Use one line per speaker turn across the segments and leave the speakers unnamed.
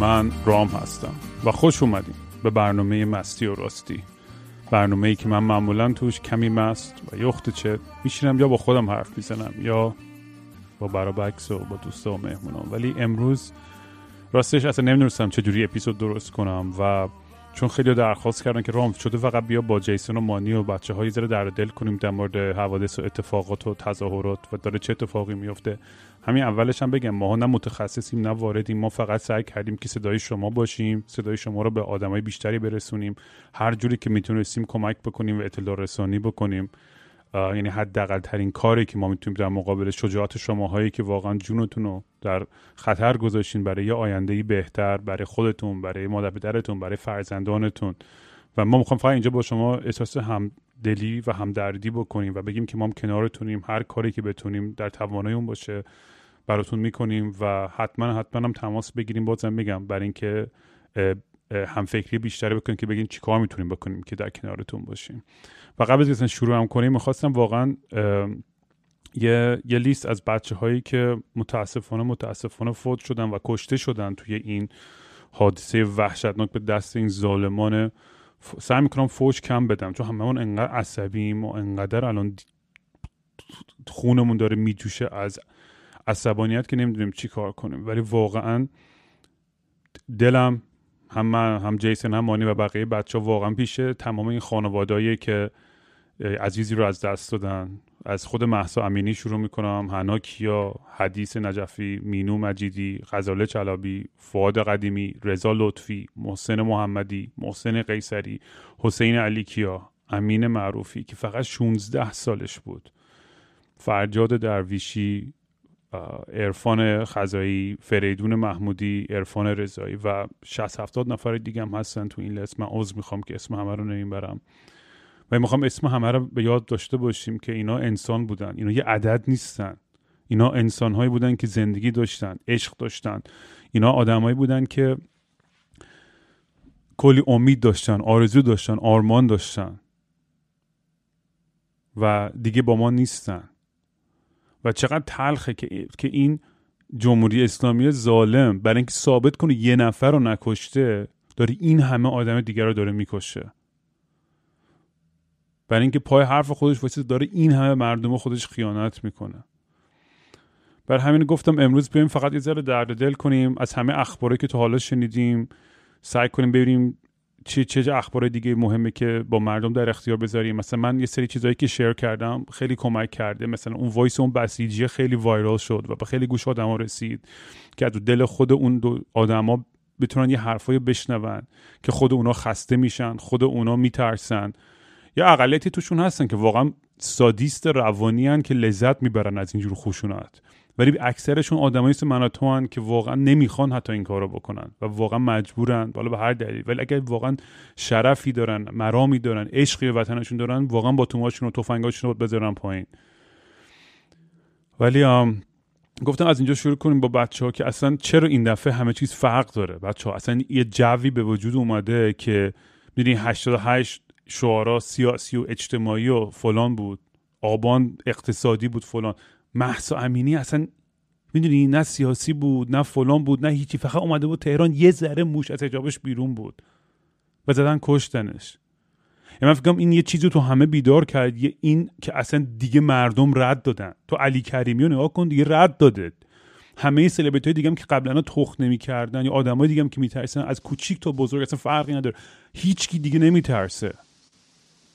من رام هستم و خوش اومدیم به برنامه مستی و راستی. برنامه ای که من معمولا توش کمی مست و یخت چه میشینم یا با خودم حرف می‌زنم یا با برابکس و با دوستا و مهمونام. ولی امروز راستش اصلا نمی‌دونستم چجوری اپیزود درست کنم و چون خیلی درخواست کردن که رام شده فقط بیا با جیسون و مانی و بچه هایی ذره در دل کنیم در مورد حوادث و اتفاقات و تظاهرات و داره چه اتفاقی میفته همین اولش هم بگم ما نه متخصصیم نه واردیم. ما فقط سعی کردیم که صدای شما باشیم صدای شما رو به آدمای بیشتری برسونیم. هر جوری که می‌تونستیم کمک بکنیم و اطلاع رسانی بکنیم. یعنی حداقل ترین کاری که ما می‌تونیم در مقابل شجاعت شماهایی که واقعا جونتون رو در خطر گذاشتین برای یه آینده بهتر برای خودتون برای مادر پدرتون برای فرزندانتون. و ما می‌خوام فقط اینجا با شما احساس همدلی و همدردی بکنیم و بگیم که ما هم کنارتونیم هر کاری که بتونیم در توانایی اون باشه. براتون می‌کنیم و حتما حتما هم تماس بگیریم. بازم میگم برای اینکه همفکری بیشتری بکنیم که بگیم چیکار می‌تونیم بکنیم که در کنارتون باشیم. و قبل از شروع هم کنیم می‌خواستم واقعا یه, یه لیست از بچه هایی که متاسفانه متاسفانه فوت شدن و کشته شدن توی این حادثه وحشتناک به دست این ظالمان سعی می‌کنم فوش کم بدم. چون هممون انقدر عصبیم و انقدر الان خونمون داره میجوشه از عصبانیت که نمی‌دونیم چی کار کنیم. ولی واقعا دلم هم من هم جیسن هم مانی و بقیه بچه ها واقعا پیشه تمام این خانوادهایی که عزیزی رو از دست دادن. از خود محسا امینی شروع می‌کنم هنا کیا حدیث نجفی مینو مجیدی غزاله چلابی فواد قدیمی رضا لطفی محسن محمدی محسن قیصری حسین علی کیا امین معروفی که فقط 16 سالش بود. فرجاد درویشی عرفان خزایی فریدون محمودی عرفان رضایی و 60 70 نفر دیگه هم هستن تو این لیست. من عضو می‌خوام که اسم همه رو نمی‌برم. و می‌خوام اسم همه رو به یاد داشته باشیم که اینا انسان بودن. اینا یه عدد نیستن. اینا انسانهایی بودن که زندگی داشتن عشق داشتن. اینا آدمایی بودن که کلی امید داشتن آرزو داشتن آرمان داشتن. و دیگه با ما نیستن. و چقدر تلخه که, که این جمهوری اسلامی ظالم برای اینکه ثابت کنه یه نفر رو نکشته داره این همه آدم دیگر رو داره می‌کشه. برای اینکه پای حرف خودش واسه داره این همه مردم خودش خیانت می‌کنه. بر همین گفتم امروز بیایم فقط یه ذره درد دل کنیم از همه اخباری که تا حالا شنیدیم سعی کنیم ببینیم چه چه اخبار دیگه مهمه که با مردم در اختیار بذاریم؟ مثلا من یه سری چیزایی که share کردم خیلی کمک کرده. مثلا اون voice اون بسیجی خیلی viral شد و به خیلی گوش آدما رسید که از دل خود اون دو آدما بتونن یه حرفایی بشنون که خود اونا خسته میشن خود اونا میترسن. یا اقلیتی توشون هستن که واقعا سادیست روانی که لذت می‌برن از اینجور خشونت. ولی اکثرشون آدمایی مثل من که واقعا نمی‌خوان حتی این کارو بکنن و واقعا مجبورن بالا به هر دلیل ولی اگر واقعا شرفی دارن مرامی دارن عشقی به وطنشون دارن واقعا با توماشون و تفنگاشون رو بذارن پایین. ولی گفتم از اینجا شروع کنیم با بچه ها که اصلا چرا این دفعه همه چیز فرق داره؟ بچه ها اصلا یه جوی به وجود اومده که می‌دونی 88 شعارا سیاسی و اجتماعی و فلان بود آبان اقتصادی بود فلان. محسا امینی اصلا می‌دونی نه سیاسی بود نه فلان بود نه هیچی. فقط اومده بود تهران یه ذره موش از حجابش بیرون بود و زدن کشتنش. یعنی من فکرم این یه چیزی تو همه بیدار کرد یه این که اصلا دیگه مردم رد دادن. تو علی کریمی رو نگاه کن دیگه رد داده. همه سلبریتی دیگه هم که قبلا تخ نمی‌کردن یا آدمای دیگه هم که میترسن از کوچیک تا بزرگ اصلا فرقی نداره. هیچکی دیگه نمیترسه.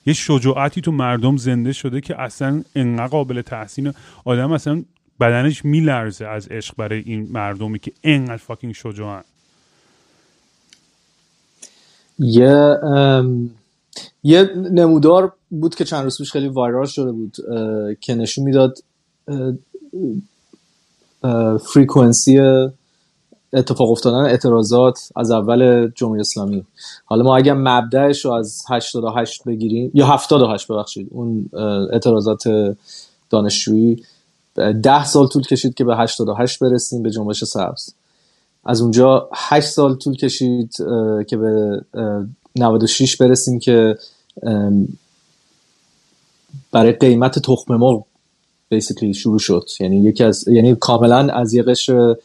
یه شجاعتی تو مردم زنده شده که اصلا انقدر قابل تحسین آدم اصلا بدنش میلرزه از عشق برای این مردمی که انقدر فاکینگ شجاعن.
یه یه نمودار بود که چند روز پیش خیلی وایرال شده بود که نشون می‌داد فریکونسی اتفاق افتادن اعتراضات از اول جمهوری اسلامی. حالا ما اگر مبدعش رو از 88 بگیریم یا 78 ببخشید اون اعتراضات دانشجویی ده سال طول کشید که به 88 برسیم به جنبش سبز. از اونجا 8 سال طول کشید که به 96 برسیم که برای قیمت تخم مرغ بیسیکلی شروع شد. یعنی یکی از یعنی کاملا از یه قشر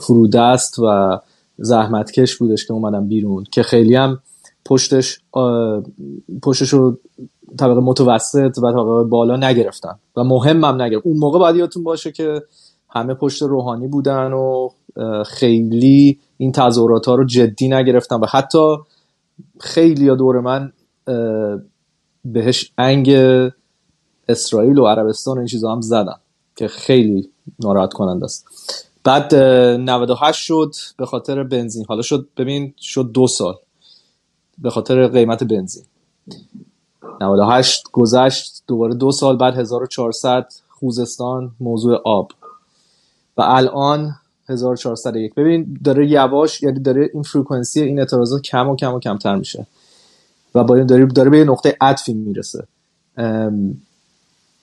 فرودست و زحمتکش بودش که اومدم بیرون که خیلی هم پشتش پشتش رو طبقه متوسط و طبقه بالا نگرفتن و مهم هم نگرفت. اون موقع باید یادتون باشه که همه پشت روحانی بودن و خیلی این تظاهرات ها رو جدی نگرفتن و حتی خیلی یا دور من بهش انگ اسرائیل و عربستان و این چیزا هم زدن که خیلی ناراحت کننده است. بعد 98 شد به خاطر بنزین. حالا شد ببین شد دو سال به خاطر قیمت بنزین. 98 گذشت دوباره دو سال بعد 1400 خوزستان موضوع آب. و الان 1401 ببین داره یواش یعنی داره این فرکانسی این اعتراضات کم و کم و کمتر میشه. و با داره داره به نقطه عطفی می‌رسه.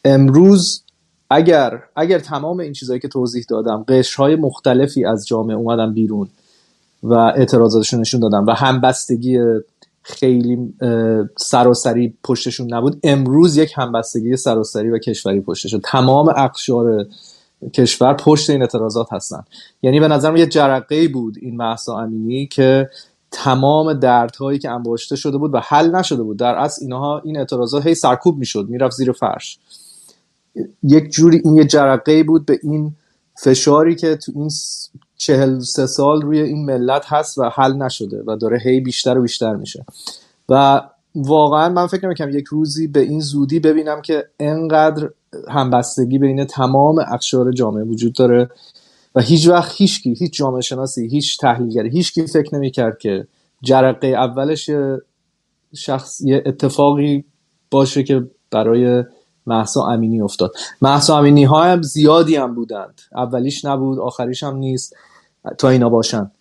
امروز اگر اگر تمام این چیزهایی که توضیح دادم قشرهای مختلفی از جامعه اومدن بیرون و اعتراضاتشون نشون دادم و همبستگی خیلی سراسری پشتشون نبود امروز یک همبستگی سراسری و کشوری پشتشون. تمام اقشار کشور پشت این اعتراضات هستن. یعنی به نظرم یه جرقه بود این محسا امینی که تمام دردهایی که انباشته شده بود و حل نشده بود. در اصل اینها این اعتراضات هی سرکوب می‌شد می‌رفت زیر فرش. یک جوری این یه جرقه بود به این فشاری که تو این چهل سه سال روی این ملت هست و حل نشده و داره هی بیشتر و بیشتر میشه. و واقعا من فکر نمی‌کنم یک روزی به این زودی ببینم که انقدر همبستگی بین تمام اقشار جامعه وجود داره و هیچ وقت هیچکی هیچ جامعه شناسی هیچ تحلیلگری هیچکی فکر نمی‌کرد که جرقه اولش شخص یه اتفاقی باشه که برای محسا امینی افتاد. محسا امینی ها هم زیادی هم بودند. اولیش نبود آخریش هم نیست. تا اینا باشن.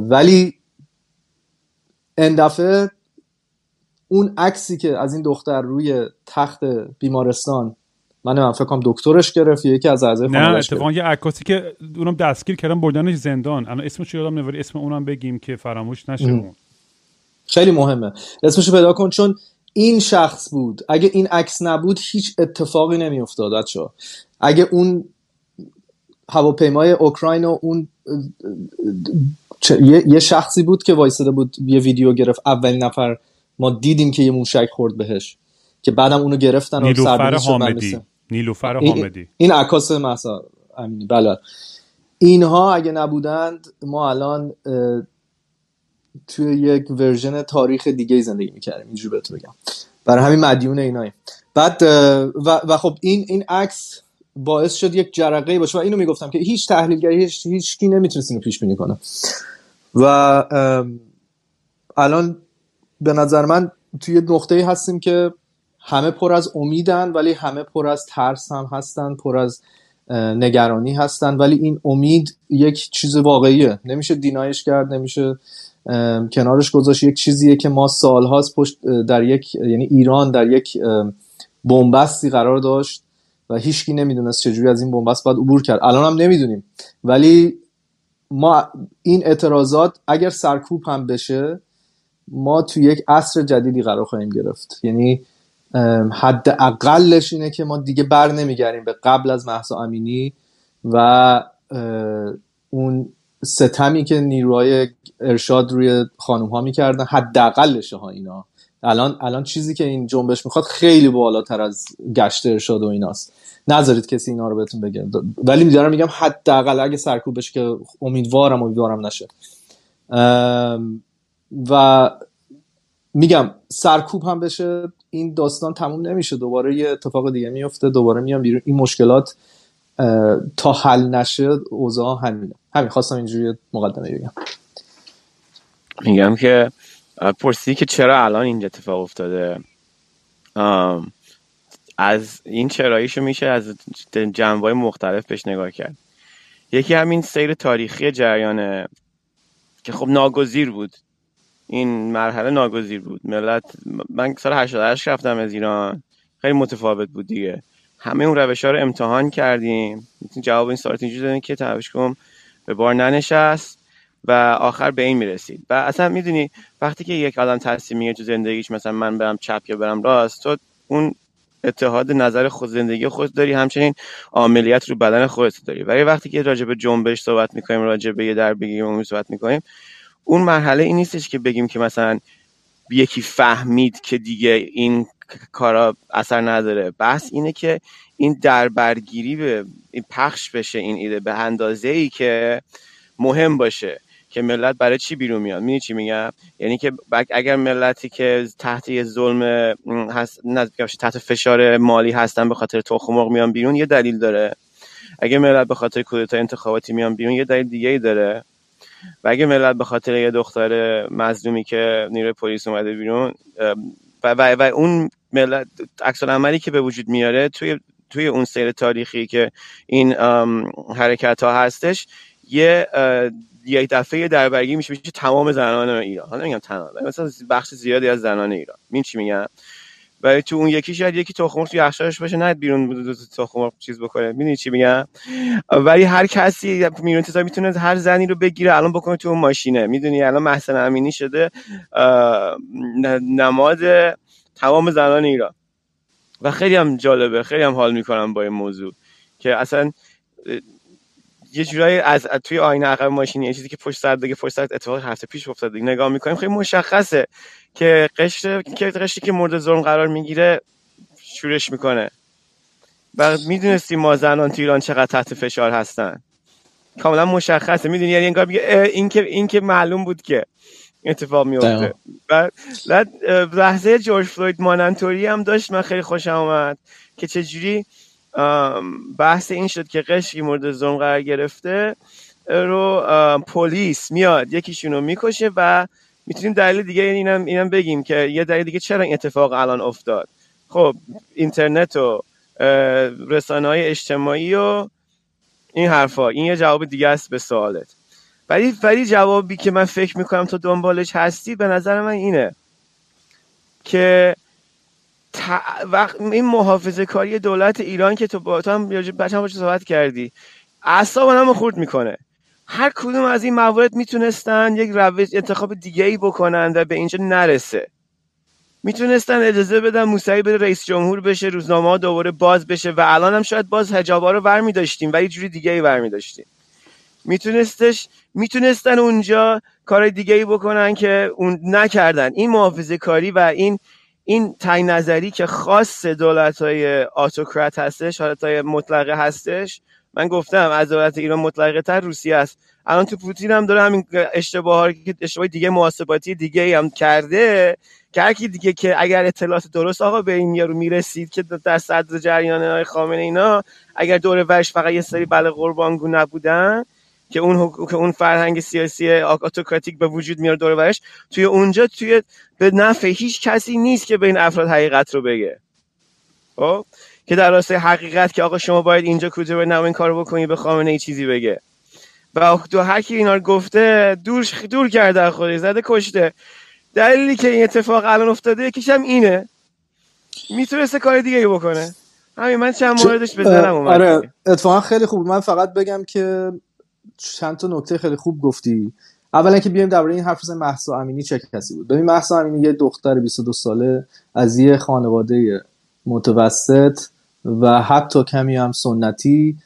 ولی این دفعه اون عکسی که از این دختر روی تخت بیمارستان من من فکر کنم دکترش گرفت یکی از اعضای
نه اتفاقا یه عکاسی که اونم دستگیر کردن بردنش زندان. الان اسمش یادم نمیاد اسم اونم بگیم که فراموش نشه
خیلی مهمه. اسمشو پیدا کن چون این شخص بود. اگه این عکس نبود هیچ اتفاقی نمیافتاد بچه اگه اون هواپیمای اوکراین و اون یه،, شخصی بود که وایساده بود یه ویدیو گرفت. اولین نفر ما دیدیم که یه موشک خورد بهش که بعدم اونو گرفتن
و نیلوفر حامدی. نیلوفر حامدی.
این عکاس محسا امینی بله. اینها اگه نبودند ما الان توی یک ورژن تاریخ دیگه زندگی می‌کردیم. اینجوری بهتون بگم. برای همین مدیون اینایی. بعد و, و خب این این عکس باعث شد یک جرقه باشه و اینو می‌گفتم که هیچ تحلیلگری هیچ هیچ کی نمی‌تونست اینو پیش بینی کنه. و الان به نظر من توی نقطه هستیم که همه پر از امیدن ولی همه پر از ترس هم هستن پر از نگرانی هستن ولی این امید یک چیز واقعیه. نمیشه دینایش کرد نمیشه کنارش گذاشت. یک چیزیه که ما سالهاست پشت در یک یعنی ایران در یک بنبستی قرار داشت و هیچکی نمی‌دونست چجوری از این بنبست باید عبور کرد. الان هم نمی‌دونیم. ولی ما این اعتراضات اگر سرکوب هم بشه ما تو یک عصر جدیدی قرار خواهیم گرفت. یعنی حد اقلش اینه که ما دیگه بر نمیگردیم به قبل از محسا امینی و اون ستمی که نیروهای ارشاد روی خانوم ها می‌کردن حداقلشه ها اینا. الان الان چیزی که این جنبش می‌خواد خیلی بالاتر از گشت ارشاد و ایناست. نذارید کسی اینا رو بهتون بگه. ولی میدارم میگم حداقل اگه سرکوب بشه که امیدوارم امیدوارم نشه. و میگم سرکوب هم بشه این داستان تموم نمیشه. دوباره یه اتفاق دیگه میفته دوباره میام بیرون. این مشکلات تا حل نشه اوضاع همینه. همین خواستم اینجوری مقدمه بگم.
میگم که پرسی که چرا الان اینجا اتفاق افتاده. از این چراییشو میشه از جنبه مختلف بهش نگاه کرد. یکی همین سیر تاریخی جریانه که خب ناگزیر بود. این مرحله ناگزیر بود. ملت من سال 88 رفتم از ایران. خیلی متفاوت بود دیگه. همه اون روش ها رو امتحان کردیم. جواب این سوالات اینجوری دادیم که کن به بار ننشست و آخر به این می‌رسید. و اصلا می‌دونی وقتی که یک آدم تصمیم میگه تو زندگیش مثلا من برم چپ یا برم راست تو اون اتحاد نظر خود زندگی خود داری همچنین عملیات رو بدن خودت داری. ولی وقتی که راجع به جنبش صحبت می‌کنیم راجع به یه در بگیریم صحبت می‌کنیم اون مرحله این نیستش که بگیم که مثلا یکی فهمید که دیگه این کارا اثر نداره. بحث اینه که این دربرگیری به این پخش بشه این ایده به اندازه ای که مهم باشه که ملت برای چی بیرون میاد. می‌دونی چی میگم؟ یعنی که اگر ملتی که تحت یه ظلم هست تحت فشار مالی هستن به خاطر تخم میان بیرون یه دلیل داره. اگه ملت به خاطر کودتا انتخاباتی میان بیرون یه دلیل دیگه ای داره. و اگه ملت به خاطر یه دختر مظلومی که نیروی پلیس اومده بیرون و, و, و اون ملت عملی که به وجود میاره توی توی اون سیر تاریخی که این حرکت ها هستش یه یک دفعه دربرگی میشه میشه تمام زنان ایران. حالا میگم تمام مثلا بخش زیادی از زنان ایران. این چی میگم؟ ولی تو اون یکی شاید یکی تخم تو یخچالش باشه نه بیرون تخم چیز بکنه. می‌دونی چی میگم؟ ولی هر کسی میرون تیزا می‌تونه هر زنی رو بگیره الان بکنه تو اون ماشینه. می‌دونی الان محسن امینی شده نماد تمام زنان ایران. و خیلی هم جالبه خیلی هم حال می‌کنم با این موضوع که اصلا یه جورایی از توی آینه عقب ماشین یه چیزی که پشت سر دیگه پشت سر اتفاق هفته پیش افتاده نگاه می‌کنیم خیلی مشخصه که قشر که قشری که مورد ظلم قرار می‌گیره شورش می‌کنه. و می‌دونستی ما زنان تو ایران چقدر تحت فشار هستن. کاملا مشخصه. می‌دونی؟ یعنی انگار میگه این که این که معلوم بود که اتفاق میفته و لحظه جورج فلوید ماننتوری هم داشت من خیلی خوشم آمد که چجوری بحث این شد که قشری مورد ظلم قرار گرفته رو پلیس میاد یکیشون رو می‌کشه و می‌تونیم دلیل دیگه اینم اینم بگیم که یه دلیل دیگه چرا این اتفاق الان افتاد. خب اینترنت و رسانه های اجتماعی و این حرفا. این یه جواب دیگه است به سوالت. ولی ولی جوابی که من فکر می‌کنم تو دنبالش هستی به نظر من اینه که وقت این محافظه کاری دولت ایران که تو با تو هم بچه صحبت کردی. اعصاب هم خورد می‌کنه. هر کدوم از این موارد می‌تونستن یک روش انتخاب دیگه ای بکنن و به اینجا نرسه. می‌تونستن اجازه بدن موسوی بره رئیس جمهور بشه روزنامه ها دوباره باز بشه و الان هم شاید باز حجابا رو ور داشتیم ولی جوری دیگه ای ور داشتیم میتونستش می‌تونستن اونجا کار دیگه ای بکنن که اون نکردن. این محافظه کاری و این این تای نظری که خاص دولت های آتوکرات هستش حالت های مطلقه هستش من گفتم از دولت ایران مطلقه تر روسیه است. الان تو پوتین هم داره همین اشتباه که اشتباه دیگه محاسباتی دیگه هم کرده که هر دیگه که اگر اطلاعات درست آقا به این یارو می‌رسید که در صدر جریان های خامنه اینا اگر دور ورش فقط یه سری بله قربانگو نبودن که اون که اون فرهنگ سیاسی آتوکراتیک به وجود میاره دور توی اونجا توی به نفع هیچ کسی نیست که به این افراد حقیقت رو بگه. خب؟ که در راستای حقیقت که آقا شما باید اینجا کجا به این کارو بکنی به خامنه ای چیزی بگه. و تو هر کی اینا رو گفته دور دور کرده خودی زده کشته. دلیلی که این اتفاق الان افتاده یکیش هم اینه. می‌تونسته کار دیگه بکنه. همین من چند موردش بزنم
آره اتفاقا خیلی خوب. من فقط بگم که چند تا نکته خیلی خوب گفتی. اولا که بیایم درباره این حرف بزنیم مهسا امینی چه کسی بود؟ ببین مهسا امینی یه دختر 22 ساله از یه خانواده متوسط و حتی کمی هم سنتی.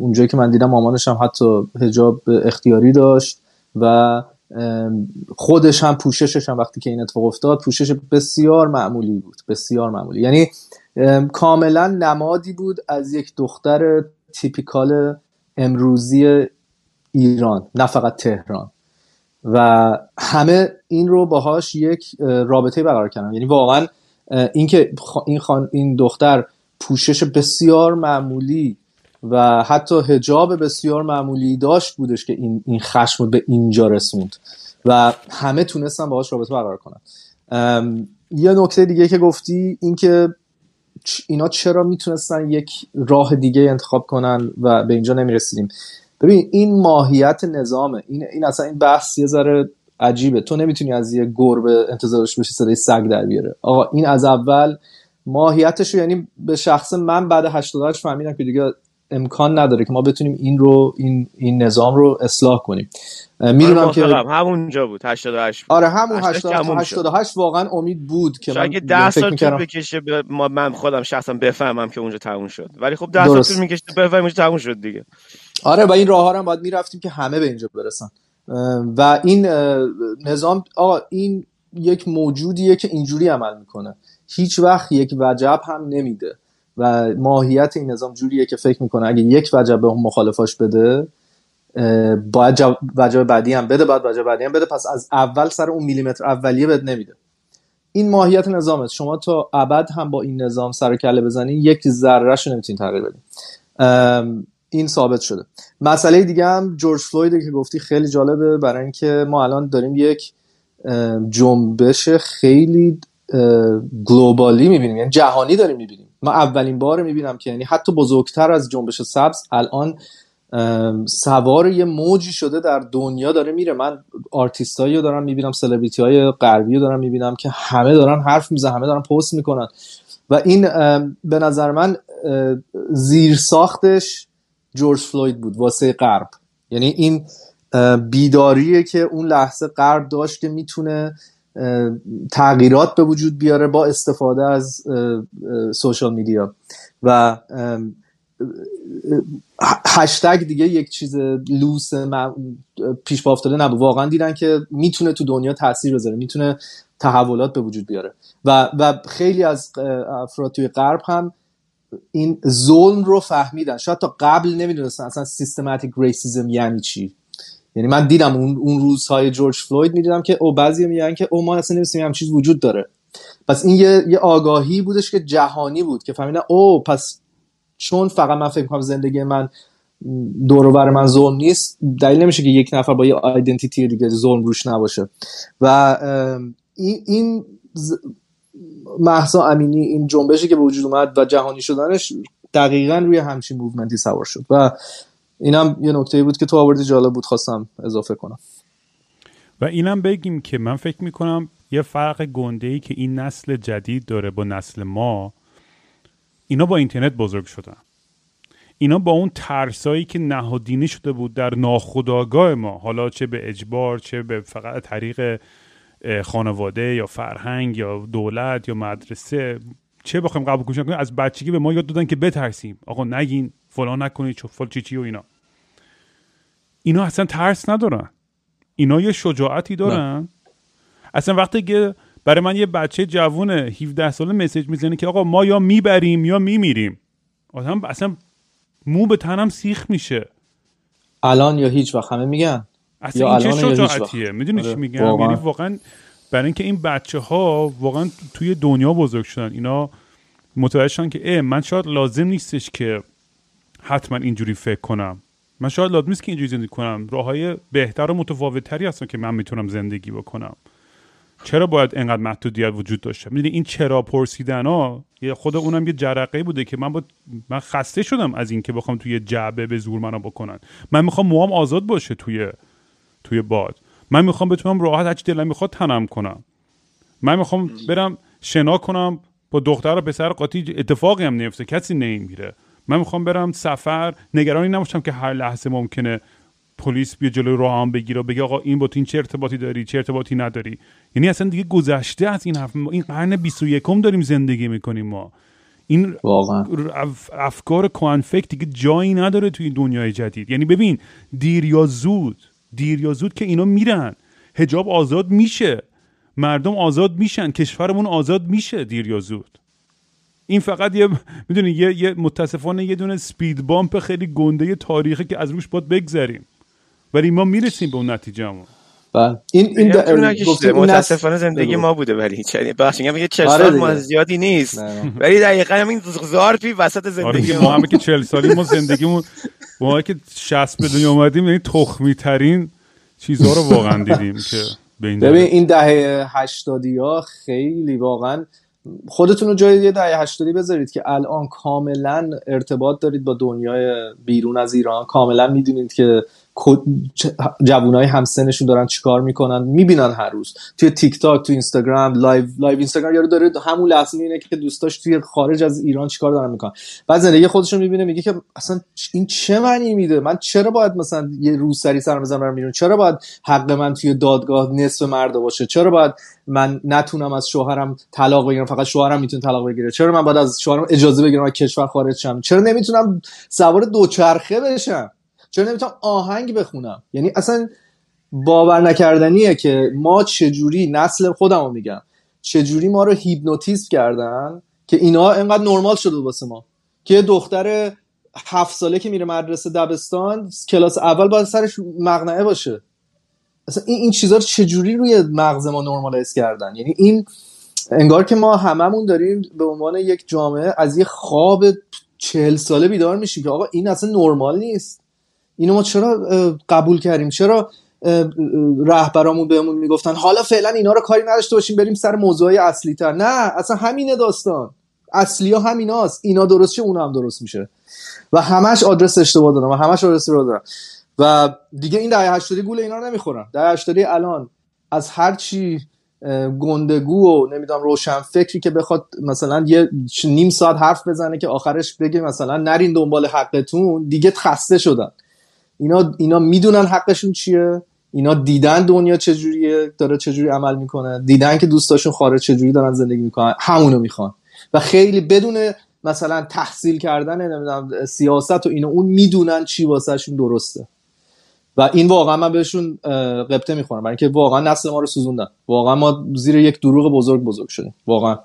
اونجایی که من دیدم مامانش هم حتی حجاب اختیاری داشت و خودش هم پوششش هم وقتی که این اتفاق افتاد پوشش بسیار معمولی بود بسیار معمولی. یعنی کاملا نمادی بود از یک دختر تیپیکال امروزی ایران نه فقط تهران. و همه این رو باهاش یک رابطه برقرار کردن. یعنی واقعا اینکه این خان این دختر پوشش بسیار معمولی و حتی هجاب بسیار معمولی داشت بودش که این این خشم به اینجا رسوند. و همه تونستن باهاش رابطه برقرار کنن. یه نکته دیگه که گفتی اینکه اینا چرا می‌تونستن یک راه دیگه انتخاب کنن و به اینجا نمی‌رسیدیم؟ ببین این ماهیت نظامه. این این اصلا این بحث یه ذره عجیبه. تو نمی‌تونی از یه گربه انتظارش بشی صدای سگ در بیاره. آقا این از اول ماهیتش یعنی به شخص من بعد 88 فهمیدم که دیگه امکان نداره که ما بتونیم این رو این این نظام رو اصلاح کنیم. می‌دونم
آره،
که
همونجا بود 88
آره همون 88 واقعا امید بود که
من اگه 10 سال طول بکشه ما من خودم شخصا بفهمم که اونجا تموم شد. ولی خب 10 سال طول می‌کشه بفهمم اونجا تموم شد دیگه.
آره و این راه ها هم باید می‌رفتیم که همه به اینجا برسن. و این نظام آقا این یک موجودیه که اینجوری عمل می‌کنه. هیچ وقت یک وجب هم نمیده. و ماهیت این نظام جوریه که فکر می‌کنه اگه یک وجب به مخالفاش بده باید وجب بعدی هم بده باید وجب بعدی هم بده. پس از اول سر اون میلیمتر اولیه بد نمیده. این ماهیت نظامه شما تا ابد هم با این نظام سر کله بزنی یک ذرهش نمی‌تونین تغییر بدین. این ثابت شده. مسئله دیگه هم جورج فلویده که گفتی خیلی جالبه برای اینکه ما الان داریم یک جنبش خیلی گلوبالی می‌بینیم. یعنی جهانی داریم می‌بینیم. من اولین بار می‌بینم که یعنی حتی بزرگتر از جنبش سبز الان سوار یه موجی شده در دنیا داره میره. من آرتیستایی رو دارم می‌بینم سلبریتی های غربی رو دارم می‌بینم که همه دارن حرف میزن همه دارن پست می‌کنن. و این به نظر من زیر ساختش جورج فلوید بود واسه غرب. یعنی این بیداریه که اون لحظه غرب داشت که می‌تونه تغییرات به وجود بیاره با استفاده از سوشال میدیا. و هشتگ دیگه یک چیز لوس پیش با افتاده نبود. واقعا دیدن که می‌تونه تو دنیا تاثیر بذاره می‌تونه تحولات به وجود بیاره. و, و خیلی از افراد توی غرب هم این ظلم رو فهمیدن. شاید تا قبل نمی‌دونستن اصلا سیستماتیک ریسیزم یعنی چی. یعنی من دیدم اون, اون روزهای جورج فلوید می‌دیدم که او بعضی میگن که او ما اصلا نمیستیم هم چیز وجود داره. پس این یه, یه آگاهی بودش که جهانی بود که فهمیدن او پس چون فقط من فکر کنم زندگی من دور من ظلم نیست دلیل نمیشه که یک نفر با یه آیدنتیتی دیگه ظلم روش نباشه. و این, محسا امینی این جنبشی که به وجود اومد و جهانی شدنش دقیقا روی همچین موومنتی سوار شد. و اینم یه نکته بود که تو آوردی جالب بود خواستم اضافه کنم.
و اینم بگیم که من فکر می‌کنم یه فرق گنده ای که این نسل جدید داره با نسل ما اینا با اینترنت بزرگ شدن. اینا با اون ترسایی که نهادینه شده بود در ناخودآگاه ما حالا چه به اجبار چه به فقط طریق خانواده یا فرهنگ یا دولت یا مدرسه چه بخوایم قبول کنیم از بچگی به ما یاد دادن که بترسیم. آقا نگین فلان نکنید چه فل چی چی و اینا. اینا اصلا ترس ندارن. اینا یه شجاعتی دارن. نه. اصلا وقتی که برای من یه بچه جوون 17 ساله مسیج می‌زنه که آقا ما یا می‌بریم یا میمیریم. آدم اصلا مو به تنم سیخ میشه.
الان یا هیچ وقت همه میگن.
اصلا این چه شجاعتیه؟ می‌دونی چی آره، میگم؟ یعنی واقعا برای اینکه این بچه ها واقعا توی دنیا بزرگ شدن اینا متوجه شدن که اه من شاید لازم نیستش که حتما اینجوری فکر کنم. من شاید لازم نیست که اینجوری زندگی کنم. راه های بهتر و متفاوتتری هستن که من می‌تونم زندگی بکنم. چرا باید انقدر محدودیت وجود داشته؟ می‌دونی این چرا پرسیدن ها خود اونم یه جرقه بوده که من با من خسته شدم از این که بخوام توی جعبه به زور منو بکنن. من می‌خوام موام آزاد باشه توی توی باد. من می‌خوام بتونم راحت هرچی دلم می‌خواد تنم کنم. من می‌خوام برم شنا کنم با دختر و پسر قاطی اتفاقی هم نیفته کسی نمیره من می‌خوام برم سفر نگرانی نباشم که هر لحظه ممکنه پلیس بیا جلوی راه هم بگیره و بگه آقا این با این چه ارتباطی داری چه ارتباطی نداری؟ یعنی اصلا دیگه گذشته از این حرف این قرن 21 داریم زندگی می‌کنیم ما. این واقعا. افکار کوانفکت دیگه جایی نداره توی دنیای جدید. یعنی ببین دیر یا زود دیر یا زود که اینا میرن. هجاب آزاد میشه. مردم آزاد میشن. کشورمون آزاد میشه دیر یا زود. این فقط یه می‌دونی یه, یه متاسفانه یه دونه سپید بامپ خیلی گنده تاریخی که از روش باید بگذریم. ولی ما می‌رسیم به اون نتیجهمون.
بله. این این
متاسفانه زندگی ما بوده ولی. چنین بخش میگم یه 40 آره سال ما زیادی نیست. ولی دقیقاً همین زارپی وسط زندگی
ما. هم که 40 سالی ما زندگیمون ما که 60 به دنیا اومدیم یعنی تخمی ترین چیزها رو واقعا دیدیم که
ببین این دهه 80 ها خیلی واقعا خودتون رو جای یه دهه هشتادی بذارید که الان کاملا ارتباط دارید با دنیای بیرون از ایران. کاملا می‌دونید که جوانای همسنشون دارن چیکار می‌کنن؟ می‌بینن هر روز. توی تیک تاک تو اینستاگرام لایو لایو اینستاگرام یارو داره همون لحظه می‌بینه که دوستاش توی خارج از ایران چیکار دارن می‌کنن. بعد زندگی خودشون می‌بینه میگه که اصلا این چه معنی میده؟ من چرا باید مثلا یه روز سری سر بزنم بیرون؟ چرا باید حق من توی دادگاه نصف مرد باشه؟ چرا باید من نتونم از شوهرم طلاق بگیرم؟ فقط شوهرم می‌تونه طلاق بگیره. چرا من باید از شوهرم اجازه بگیرم از کشور خارج شم؟ چرا نمی‌تونم سوار دوچرخه بشم؟ چرا نمی‌تونم آهنگ بخونم؟ یعنی اصلا باور نکردنیه که ما چجوری نسل خودمو میگم. چجوری ما رو هیپنوتیزم کردن که اینا انقدر نرمال شده واسه ما. که دختر هفت ساله که میره مدرسه دبستان کلاس اول باید سرش مقنعه باشه. اصلا این, این چیزها رو چجوری روی مغز ما نرمالایز کردن؟ یعنی این انگار که ما هممون داریم به عنوان یک جامعه از یه خواب چهل ساله بیدار میشیم که آقا این اصلا نرمال نیست. اینو ما چرا قبول کردیم؟ چرا رهبرامون بهمون می‌گفتن حالا فعلا اینا رو کاری نداشته باشیم بریم سر موضوعی اصلی تر نه اصلا همینه داستان. اصلی ها همیناست. اینا درست شه اون هم درست میشه. و همش آدرس اشتباه دارن و همش آدرس رو دارن و دیگه این دهه 80 گول اینا رو نمی‌خورن. دهه 80 الان از هر چی گندگو و نمی‌دونم روشن فکری که بخواد مثلا یه نیم ساعت حرف بزنه که آخرش بگه مثلا نرین دنبال حقتون دیگه خسته شدن. اینا اینا می‌دونن حقشون چیه؟ اینا دیدن دنیا چجوریه؟ داره چجوری عمل می‌کنه؟ دیدن که دوستاشون خارج چجوری دارن زندگی می‌کنن؟ همونو می‌خوان. و خیلی بدون مثلا تحصیل کردن نمی‌دونم سیاست و اینو اون می‌دونن چی واسهشون درسته. و این واقعا من بهشون قبطه می‌خورم. برای اینکه واقعا نسل ما رو سوزوندن. واقعا ما زیر یک دروغ بزرگ بزرگ شدیم. واقعا.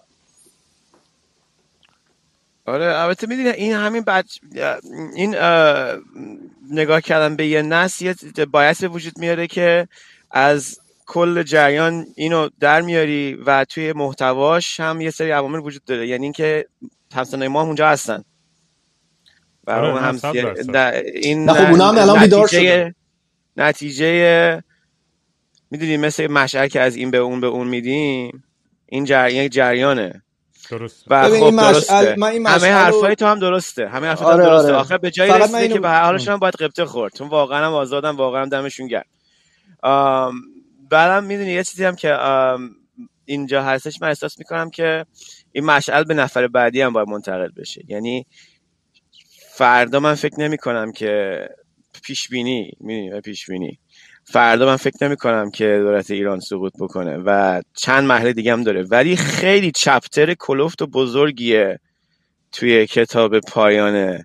آره البته می‌دونی این همین بچ... این نگاه کردن به یه نسل یه باعث وجود میاره که از کل جریان اینو در میاری و توی محتواش هم یه سری عوامل وجود داره. یعنی اینکه همسنای ما هم اونجا هستن.
و آره هم
این خب هم الان بیدار شده.
نتیجه می‌دونی مثل مشعر که از این به اون به اون میدیم این جریان جریانه.
درست
و خب این درسته. من این همه حرفای تو هم درسته. همه حرفای آره، تو درسته. آره. آخه به جای رسیده اینو... که به حالشون هم باید قبطه خورد. چون واقعا هم آزادن واقعا هم دمشون گرد بعدم می‌دونی یه چیزی هم که اینجا هستش من احساس می‌کنم که این مشعل به نفر بعدی هم باید منتقل بشه. یعنی فردا من فکر نمی کنم که پیش بینی می‌دونی پیش بینی فردا من فکر نمی کنم که دولت ایران سقوط بکنه و چند مرحله دیگه هم داره. ولی خیلی چپتر کلفت و بزرگیه توی کتاب پایان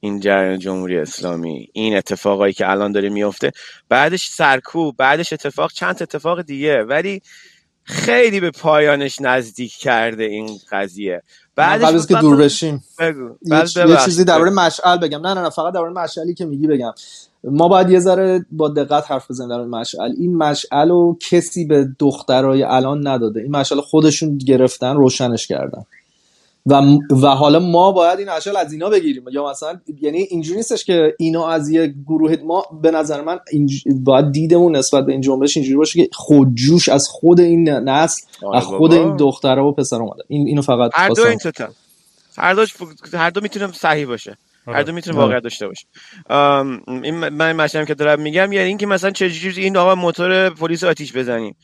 این جریان جمهوری اسلامی. این اتفاقایی که الان داره میفته بعدش سرکوب بعدش اتفاق چند اتفاق دیگه. ولی خیلی به پایانش نزدیک کرده این قضیه.
بعدش قبل که دور بشیم بگو. یه چیزی درباره مشعل بگم. نه نه نه فقط درباره مشعلی که میگی بگم. ما باید یه ذره با دقت حرف بزنیم در مشعل. این مشعل رو کسی به دخترای الان نداده. این مشعل خودشون گرفتن روشنش کردن. و, و حالا ما باید این مشعل از اینا بگیریم. یا مثلا یعنی اینجوری نیستش که اینا از یه گروه ما به نظر من باید دیدمون نسبت به این جنبش اینجوری باشه که خودجوش از خود این نسل از خود این دخترها و پسر اومده. این اینو فقط
هر دو این هر دو هر دو می‌تونه صحیح باشه. آره. هر دو می‌تونه آره. واقعیت داشته باشه این من مشهدم که دارم میگم یعنی اینکه مثلا چجوری این آقا موتور پلیس آتیش بزنیم.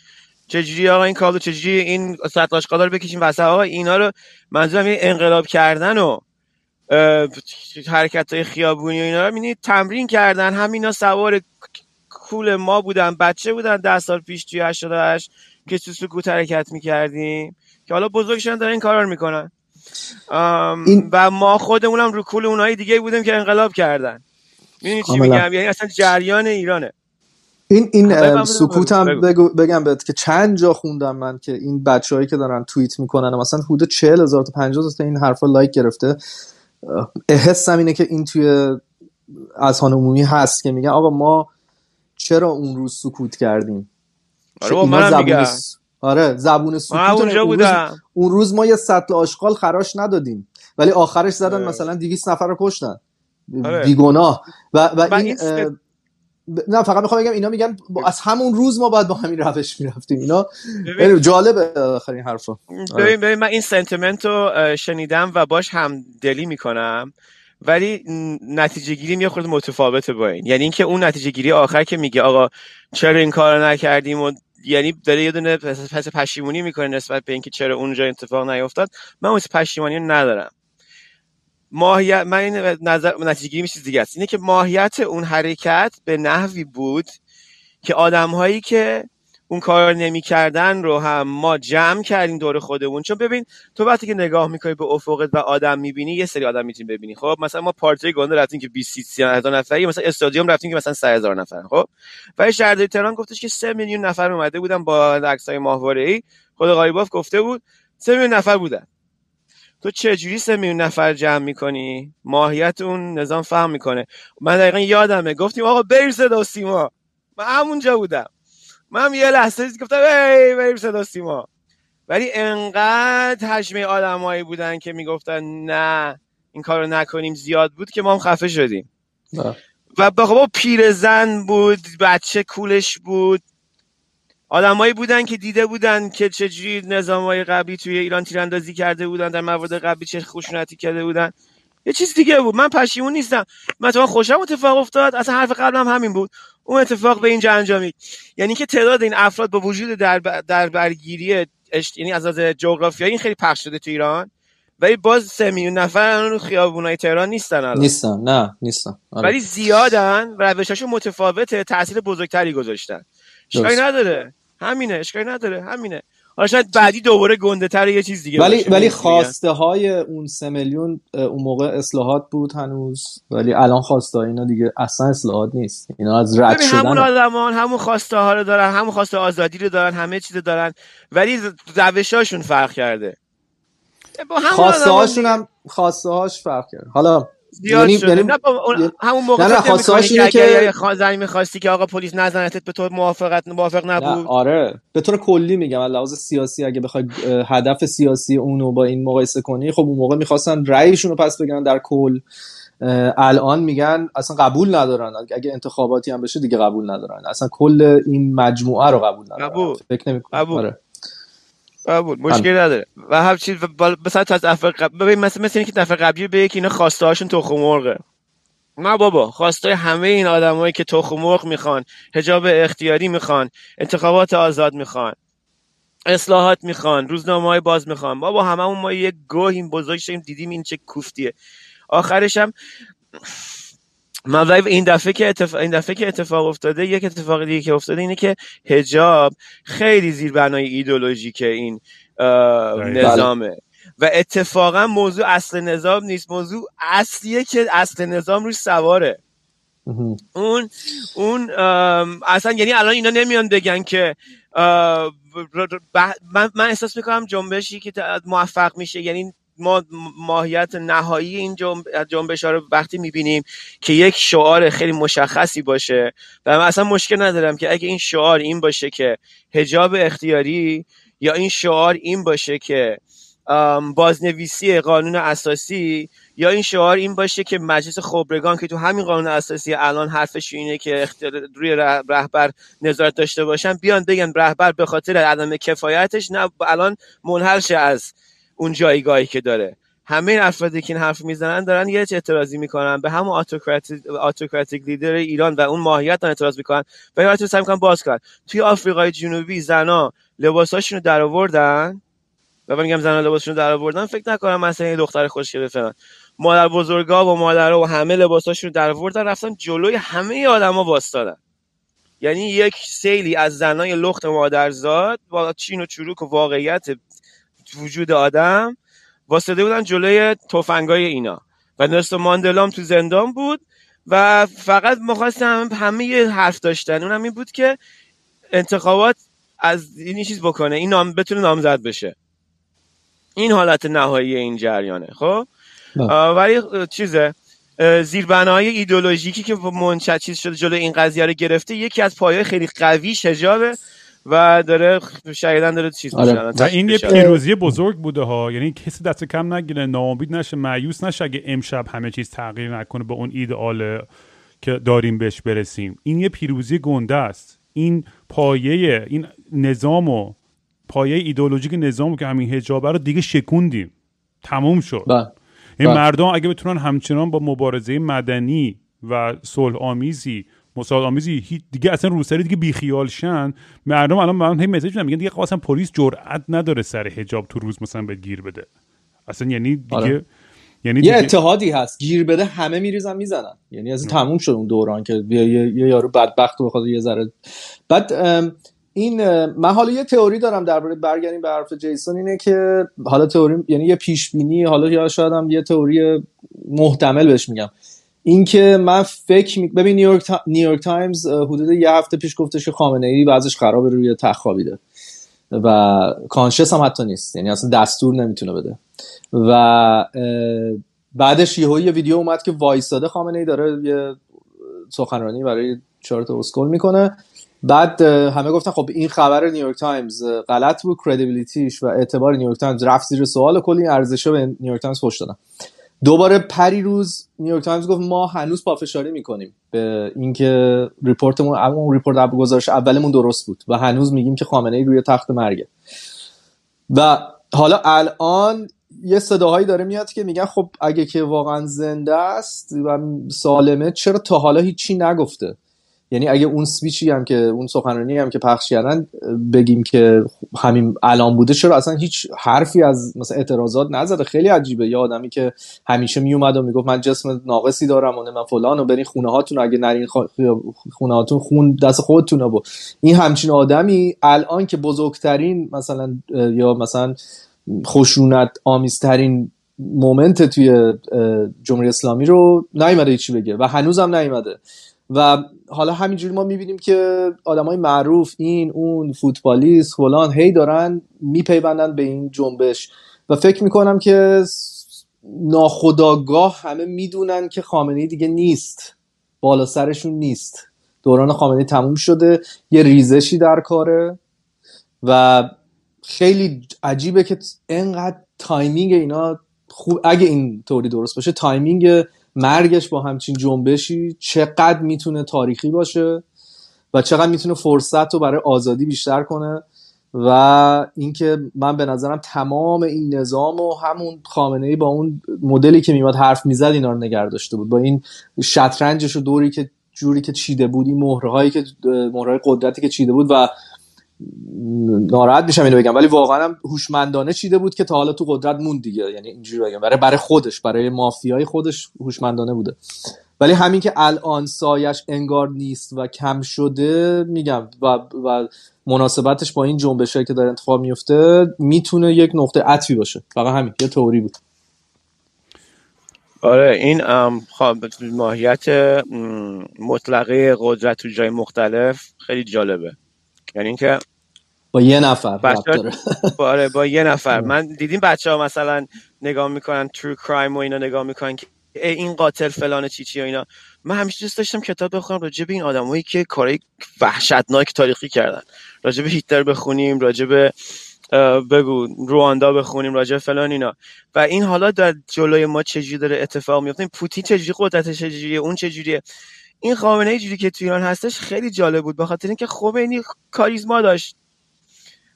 چجوری آقا این کابل چجوری این آشغالا رو بکشیم وسط آقا؟ اینا رو منظورم این انقلاب کردن و حرکت های خیابونی و اینا رو می‌بینید تمرین کردن. همینا سوار کول ما بودن بچه بودن ده سال پیش توی 88 که تو سکوت حرکت می‌کردیم. که حالا بزرگ شدن دارن این کارا رو می‌کنن. این... و ما خودمونم رو کول اونایی دیگه بودیم که انقلاب کردن. می‌دونی چی میگم؟ یعنی اصلا جریان ایرانه.
این این سکوت هم بگم بهت که چند جا خوندم من که این بچههایی که دارن توییت می‌کنن مثلا حدود 40 هزار تا 50 تا این حرفا لایک گرفته حسم اینه که این توی از عمومی هست که میگن آقا ما چرا اون روز سکوت کردیم؟
آره من
آره زبون سکوت
اونجا اون, روز...
اون روز ما یه سطل آشغال خراش ندادیم. ولی آخرش زدن آره. مثلا 200 نفر رو کشتن. آره. بیگناه. و, و این نه فقط می‌خوام بگم اینا میگن از همون روز ما باید با همین روش می‌رفتیم. اینا جالبه آخرین حرفا.
ببین ببین من این سنتیمنت رو شنیدم و باش هم دلی می‌کنم. ولی نتیجه گیری یه خورده متفاوته با این. یعنی اینکه اون نتیجه گیری آخر که میگه آقا چرا این کار نکردیم و یعنی داره یه دونه پس پشیمونی می‌کنه نسبت به اینکه چرا اونجا اتفاق نیفتاد. من اون پشیمونی ندارم. ماهیت من این نظر نتیجه گیری میشه دیگه است. اینه که ماهیت اون حرکت به نحوی بود که آدم هایی که اون کار نمی‌کردن رو هم ما جمع کردیم دور خودمون. چون ببین تو وقتی که نگاه می‌کنی به افقت و آدم می‌بینی یه سری آدم می‌تونی ببینی. خب مثلا ما پارتی گنده رفتیم که 20 30 هزار نفری مثلا استادیوم رفتیم که مثلا 3 هزار نفر. خب و شهرداری تهران گفتش که 3 میلیون نفر اومده بودن با عکسای ماهواره ای خود قایباف گفته بود 3 میلیون نفر بودن. تو چجوری سه میلیون نفر جمع می‌کنی؟ ماهیت اون نظام فهم می‌کنه. من دقیقا یادمه گفتیم آقا بریم صدا سیما. من همونجا بودم. من یه لحظه گفتم ای بریم صدا سیما. ولی انقدر حجمه آدمایی بودن که می‌گفتن نه این کارو نکنیم زیاد بود که ما هم خفه شدیم. و با پیرزن بود بچه کولش بود. آدمایی بودن که دیده بودن که چجوری های قبلی توی ایران تیراندازی کرده بودن در موارد قبلی چه خشونتی کرده بودن. یه چیز دیگه بود. من پشیمون نیستم. من تو خوشم اتفاق افتاد. اصلا حرف قبلم همین بود. اون اتفاق به اینجا انجامید یعنی که تعداد این افراد با وجود در, در برگیری اشت... یعنی از از جغرافیایی این خیلی پخش شده تو ایران. ولی باز سه میلیون نفر رو خیابونای تهران نیستن الان.
نیستن. نه نیستن.
آره. ولی زیادن. روشاشون متفاوته. تاثیر بزرگتری گذاشتن. اشکالی نداره. همینه. اشکالی نداره. همینه. حالا شاید بعدی دوباره گنده تر یه چیز دیگه
ولی ولی خواسته های اون سه میلیون اون موقع اصلاحات بود هنوز ولی الان خواسته اینا دیگه اصلا اصلاحات نیست. اینا از رد شدن
همون آدمان همون خواسته ها رو دارن همون خواسته آزادی رو دارن همه چیز دارن ولی روشاشون فرق کرده.
خواسته هاشون هم خواسته هاش فرق کرده. حالا
زیاد یعنی, یعنی همون موقع نه نه که زنی می‌خواستی که آقا پلیس نزنتت به طور موافقت موافق نبود.
آره. به طور کلی میگم لحاظ سیاسی اگه بخوای هدف سیاسی اونو با این مقایسه کنی خب اون موقع می‌خواستن رأیشون رو پس بگیرن در کل. الان میگن اصلا قبول ندارن. اگه انتخاباتی هم بشه دیگه قبول ندارن. اصلا کل این مجموعه رو قبول ندارن.
قبول.
فکر نمی‌کنم.
آره. قبول. مشکل نداره. و هر چیز مثلا از دفعه قبل ببین مثلا مثل اینکه دفعه قبلی به یکی اینا خواسته هاشون تخم مرغه. نه بابا خواسته همه این آدمایی که تخم مرغ می‌خوان حجاب اختیاری می‌خوان انتخابات آزاد می‌خوان اصلاحات می‌خوان روزنامه های باز می‌خوان. بابا هممون ما یه گوهیم بزرگ شدیم دیدیم این چه کوفتیه. آخرش هم من این دفعه که اتفاق این دفعه که اتفاق افتاده یک اتفاق دیگه که افتاده اینه که حجاب خیلی زیر بنای ایدولوژیک این نظامه. و اتفاقا موضوع اصل نظام نیست. موضوع اصلیه که اصل نظام روش سواره. اون اون اصلا یعنی الان اینا نمیان بگن که من, من احساس می‌کنم جنبشی که موفق میشه. یعنی ما ماهیت نهایی این جنبش ها رو وقتی می‌بینیم که یک شعار خیلی مشخصی باشه و من اصلا مشکل ندارم که اگه این شعار این باشه که هجاب اختیاری یا این شعار این باشه که بازنویسی قانون اساسی یا این شعار این باشه که مجلس خبرگان که تو همین قانون اساسی الان حرفش اینه که روی رهبر نظارت داشته باشن بیان بگن رهبر به خاطر عدم کفایتش نه الان منحل از اون جایگاهی که داره. همه این افرادی که این حرف می‌زنن دارن یه اعتراضی می‌کنن. به همون اتوکراتیک لیدر ایران و اون ماهیت دارن اعتراض می‌کنن. و این سعی می‌کنن باز کنن. توی آفریقای جنوبی زنا لباساشونو در آوردن و میگم زنا لباسشون در آوردن فکر نکنم مثلا یه دختر خوشگل فلان مادر بزرگا و مادرها و همه لباساشون در آوردن رفتن جلوی همه آدما واسطادن یعنی یک سیلی از زنای لخت مادرزاد با چین و چروک و واقعیت وجود آدم واسطه بودن جلوی توفنگای اینا. و نلسون ماندلام تو زندان بود و فقط مخواستم همه حرف داشتن. اونم این بود که انتخابات از این چیز بکنه این نام بتونه نامزد بشه. این حالت نهایی این جریانه خب؟ ولی چیزه زیربنای ایدولوژیکی که منشد چیز شده جلو این قضیه رو گرفته یکی از پایه خیلی قوی شجابه و داره شایدن داره چیز آره.
و این یه پیروزی بزرگ بوده ها یعنی کسی دست کم نگیره ناامید نشه معیوس نشه اگه امشب همه چیز تغییر نکنه به اون ایدئال که داریم بهش برسیم این یه پیروزی گنده است این پایه این نظام و پایه ایدولوژیک نظام که همین هجابه رو دیگه شکوندیم تموم شد
بله.
این
بله.
مردم اگه بتونن همچنان با مبارزه مدنی و صلح آمیزی مساعد آمیزی هیچ- دیگه اصلا روسری دیگه بیخیال شن. مردم الان من هی مسیج میدن میگن دیگه اصلا پلیس جرئت نداره سر حجاب تو روز مثلا به گیر بده. اصلا یعنی دیگه
آره.
یعنی
یه
دیگه
اتحادی هست. گیر بده همه میریزن می‌زنن. یعنی از تموم شد اون دوران که بیا یه, یه یارو بدبخت بخواد یه ذره بعد این من حالا یه تئوری دارم درباره برگردیم به حرف جیسون. اینه که حالا تئوری یعنی یه پیش بینی حالا یا شاید هم یه تئوری محتمل بهش میگم. اینکه من فکر می... ببین نیویورک, تا... نیویورک تایمز حدود یه هفته پیش گفتش که خامنه ای وضعش خرابه روی تخت خوابیده و conscious هم حتی نیست یعنی اصلا دستور نمی‌تونه بده. و بعدش یهو یه ویدیو اومد که وایساده خامنه ای داره یه سخنرانی برای چهار تا اسکل می‌کنه. بعد همه گفتن خب این خبر نیویورک تایمز غلط بود credibility ش و اعتبار نیویورک تایمز رفت زیر سوال کلی ارزش به نیویورک تایمز پشت دادن. دوباره پری روز نیویورک تایمز گفت ما هنوز پافشاری می‌کنیم. به اینکه report مون اون report گزارش اولمون درست بود و هنوز میگیم که خامنه ای روی تخت مرگه. و حالا الان یه صداهایی داره میاد که میگن خب اگه که واقعا زنده است و سالمه چرا تا حالا هیچی نگفته؟ یعنی اگه اون speech ی هم که اون سخنرانی هم که پخش کردن بگیم که همین الان بوده چرا اصلا هیچ حرفی از مثلا اعتراضات نزده؟ خیلی عجیبه. یه آدمی که همیشه میومد و می‌گفت من جسم ناقصی دارم و من فلان و برین خونه هاتون اگه نرین خونه هاتون خون دست خودتونه و این همچین آدمی الان که بزرگترین مثلا یا مثلا خشونت آمیزترین مومنت توی جمهوری اسلامی رو نیومده چی بگه و هنوزم نیومده. و حالا همینجوری ما می‌بینیم که آدمای معروف این اون فوتبالیست فلان هی دارن میپیوندن به این جنبش. و فکر می‌کنم که ناخودآگاه همه می‌دونن که خامنه دیگه نیست. بالا سرشون نیست. دوران خامنه تموم شده. یه ریزشی در کاره. و خیلی عجیبه که انقدر timing اینا خوب اگه این طوری درست باشه timing مرگش با همچین جنبشی چقدر می‌تونه تاریخی باشه و چقدر می‌تونه فرصت رو برای آزادی بیشتر کنه و اینکه من به نظرم تمام این نظام و همون خامنه ای با اون مدلی که میومد حرف می‌زد اینا رو نگه داشته بود. با این شطرنجش و دوری که جوری که چیده بود این مهرهایی که مهرهای قدرتی که چیده بود و ناراحت میشم اینو بگم ولی واقعا هم هوشمندانه چیده بود که تا حالا تو قدرت موند دیگه. یعنی اینجوری بگم برای برای خودش برای مافیای خودش هوشمندانه بوده. ولی همین که الان سایش انگار نیست و کم شده میگم و, و مناسبتش با این جنبشایی که داره اتفاق میفته می‌تونه یک نقطه عطفی باشه. فقط همین یه توری بود.
آره این خب ماهیت مطلقه قدرت تو جای مختلف خیلی جالبه. یعنی اینکه
با یه نفر داره.
با, آره با یه نفر. من دیدیم بچه ها مثلا نگاه می‌کنن ترو کرایم و اینا نگاه می‌کنن که ای این قاتل فلان چی چی و اینا. من همیشه دوست داشتم کتاب بخونم راجع به این آدمایی که کارهای وحشتناک تاریخی کردن. راجع به هیتلر بخونیم راجع به بگو رواندا بخونیم راجع فلان اینا. و این حالا در جلوی ما چجوری داره اتفاق میفته پوتین چجوری قدرتش چجوریه؟ اون چجوریه؟ این خامنه ای جوری که تو ایران هستش خیلی جالب بود به خاطر اینکه خمینی کاریزما داشت.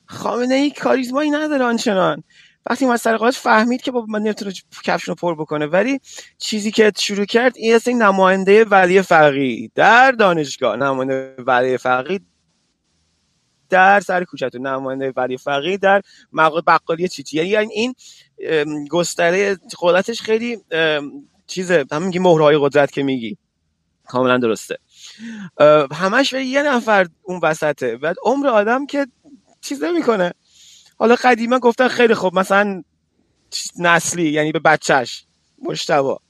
خامنه ای کاریزمایی نداره آنچنان. وقتی من سر قاعدش فهمید که بابا من نمی‌تونه کفشونو پر بکنه. ولی چیزی که شروع کرد این است این نماینده ولی فقی در دانشگاه. نماینده ولی فقی در سر کوچتون نماینده ولی فقی در مقاله بقالی چیچی. یعنی این گستره قدرتش خیلی چیزه. هم میگی مهرهای قدرت که میگی. کاملا درسته. همش به یه نفر اون وسطه. بعد عمر آدم که چیز نمی‌کنه. حالا قدیما گفتن خیلی خوب مثلا نسلی یعنی به بچهش مشتبا.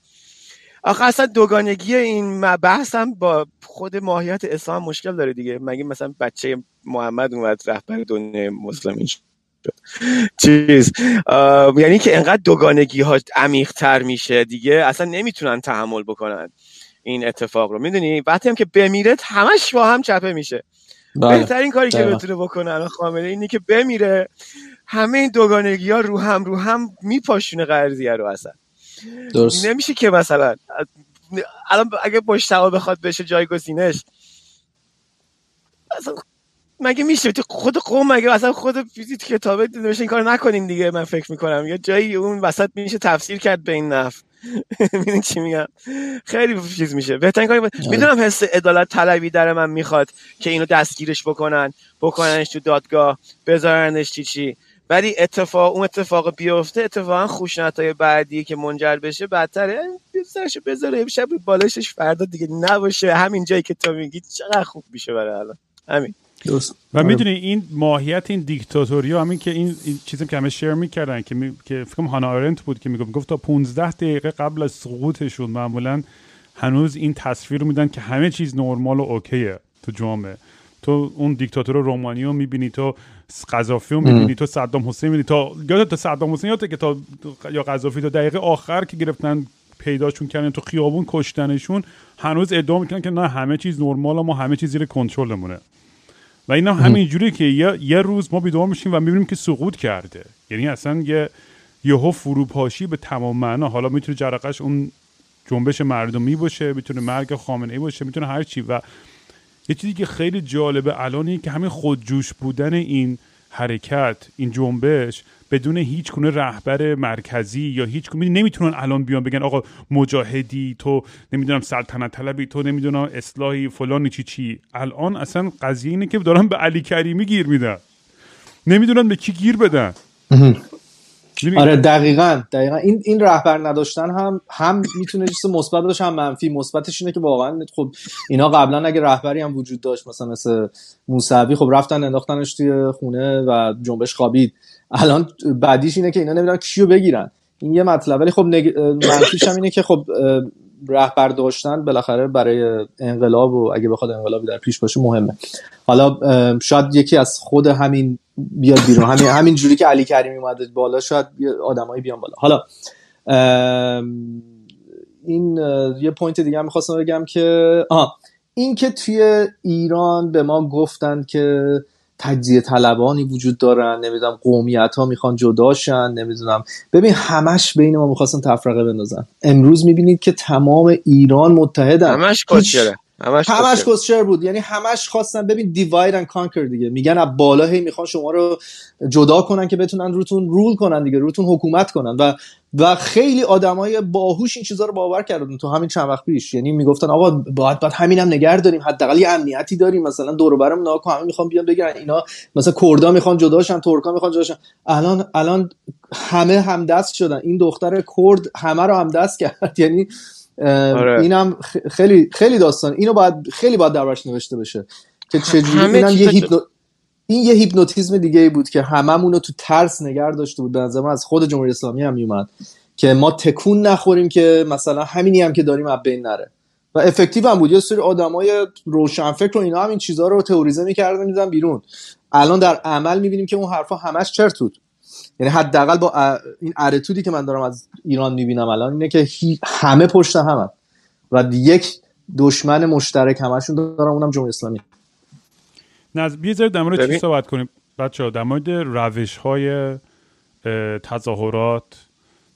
آخه اصلا دوگانگی این بحث هم با خود ماهیت اسلام مشکل داره دیگه. مگه مثلا بچه محمد اومد رهبر دنیای مسلمین چیز. یعنی که انقدر دوگانگی ها عمیق تر میشه دیگه اصلا نمی‌تونن تحمل بکنن. این اتفاق رو. می‌دونی؟ وقتی هم که بمیره همش با هم چپه میشه.
بله.
بهترین کاری که. بتونه بکنه الان خامنه اینه که بمیره. همه این دوگانگی ها رو هم رو هم میپاشونه قضیه رو اصلا.
درست.
نمیشه که مثلا الان اگه مشتبه بخواد بشه جایگزینش اصلا مگه میشه؟ تو خود قوم مگه اصلا خود فیزیک کتابه نوشته این کار نکنین دیگه من فکر می‌کنم. یا جایی اون وسط میشه تفسیر کرد به این نف می‌دونی چی میگم؟ خیلی چیز میشه. بهترین کاری
آره.
می‌دونم حس عدالت طلبی در من می‌خواد که اینو دستگیرش بکنن بکننش تو دادگاه بذارنش چی چی. ولی اتفاق اون اتفاق بیفته اتفاقا خوشنطای بعدی که منجر بشه بدتره. سرشو بذاره شب بالشش فردا دیگه نباشه. همین جایی که تو میگی چقدر خوب میشه برای الان. همین.
درست.
و
آره.
می‌دونی این ماهیت این دیکتاتوری همین که این, این چیزی که همه شیر می‌کردن که, می... که فکرم هانا آرنت بود که می‌گفت گفت تا 15 دقیقه قبل از سقوطشون معمولا هنوز این تصویر رو میدن که همه چیز نرمال و اوکیه تو جامعه تو اون دیکتاتور رومانی رو می‌بینی تو قذافی رو می‌بینی تو صدام حسین می‌بینی تا یادت تا صدام حسین یادت که تا یا قذافی تا دقیقه آخر که گرفتن پیداشون کردن تو خیابون کشتنشون هنوز ادعا می‌کنن که نه همه چیز نرمال ما همه چیز زیر کنترلمونه و اینا همین جوری که یه, یه روز ما بیدار میشیم و می‌بینیم که سقوط کرده. یعنی اصلا یه یهو فروپاشی به تمام معنا. حالا می‌تونه جرقش اون جنبش مردمی باشه می‌تونه مرگ خامنه ای باشه می‌تونه هر چی. و یه چیزی که خیلی جالبه الان که همین خودجوش بودن این حرکت این جنبش بدون هیچ گونه رهبر مرکزی یا هیچ گونه نمی‌تونن الان بیان بگن آقا مجاهدی تو نمی‌دونم سلطنت طلبی تو نمی‌دونم اصلاحی فلانی چی چی. الان اصلا قضیه اینه که دارن به علی کریمی گیر میدن. نمی‌دونن به کی گیر بدن؟
آره دقیقا دقیقا. این این رهبر نداشتن هم هم می‌تونه چیز مثبت باشه هم منفی. مثبتش اینه که واقعا خب اینا قبلا اگه رهبری هم وجود داشت مثلا مثل موسوی خب رفتن انداختنش توی خونه و جنبش خوابید. الان بعدیش اینه که اینا نمی‌دونن کیو بگیرن. این یه مطلب. ولی خب نگ... منفیش هم اینه که خب رهبر داشتن بالاخره برای انقلاب و اگه بخواد انقلابی در پیش باشه مهمه. حالا شاید یکی از خود همین بیاد بیرون. همین همین جوری که علی کریمی اومده بالا شاید آدمایی بیان بالا. حالا این یه پوینت دیگه هم می‌خواستم بگم که آه این که توی ایران به ما گفتن که تجزیه طلبانی وجود دارن نمی‌دونم قومیت ها می‌خوان جداشن نمی‌دونم. ببین همش بین ما می‌خواستن تفرقه بندازن. امروز می‌بینید که تمام ایران متحدن.
همش
هیچ-
کسچره همش
همش. کسچر بود. یعنی همش خواستن ببین دیواید اند کانکر دیگه. میگن از بالا هی می‌خوان شما رو جدا کنن که بتونن روتون رول کنن دیگه روتون حکومت کنن. و و خیلی آدمای باهوش این چیزا رو باور کردن تو همین چند وقت پیش. یعنی می‌گفتن آقا باید باید همینم نگه داریم. حداقل امنیتی داریم. مثلا دور و برم ناکو همه می‌خوان بیان بگیرن اینا. مثلا کردا می‌خوان جداشن ترکا می‌خوان جداشن الان الان همه همدست شدن. این دختر کرد همه رو همدست کرد. یعنی
آره.
اینم خیلی خیلی داستان. اینو باید خیلی باید دربارش نوشته بشه که چجوری اینم یه هیپنو... این یه هیپنوتیزم دیگه بود که هممون رو تو ترس نگر داشته بود. به نظر من از خود جمهوری اسلامی هم میومد که ما تکون نخوریم که مثلا همینی هم که داریم از بین نره. و افکتیو هم بود. یه سری آدمای روشنفکر و اینا هم این چیزها رو تئوریزه می‌کردن میدن بیرون. الان در عمل می‌بینیم که اون حرفا همش چرت بود. یعنی حداقل با این ارتودی که من دارم از ایران می‌بینم الان اینه که همه پشت همه و یک دشمن مشترک همشون دارم اونم جمهوری اسلامی.
نز... بیزار در مورد چی. صحبت کنیم؟ بچه در مورد روش های تظاهرات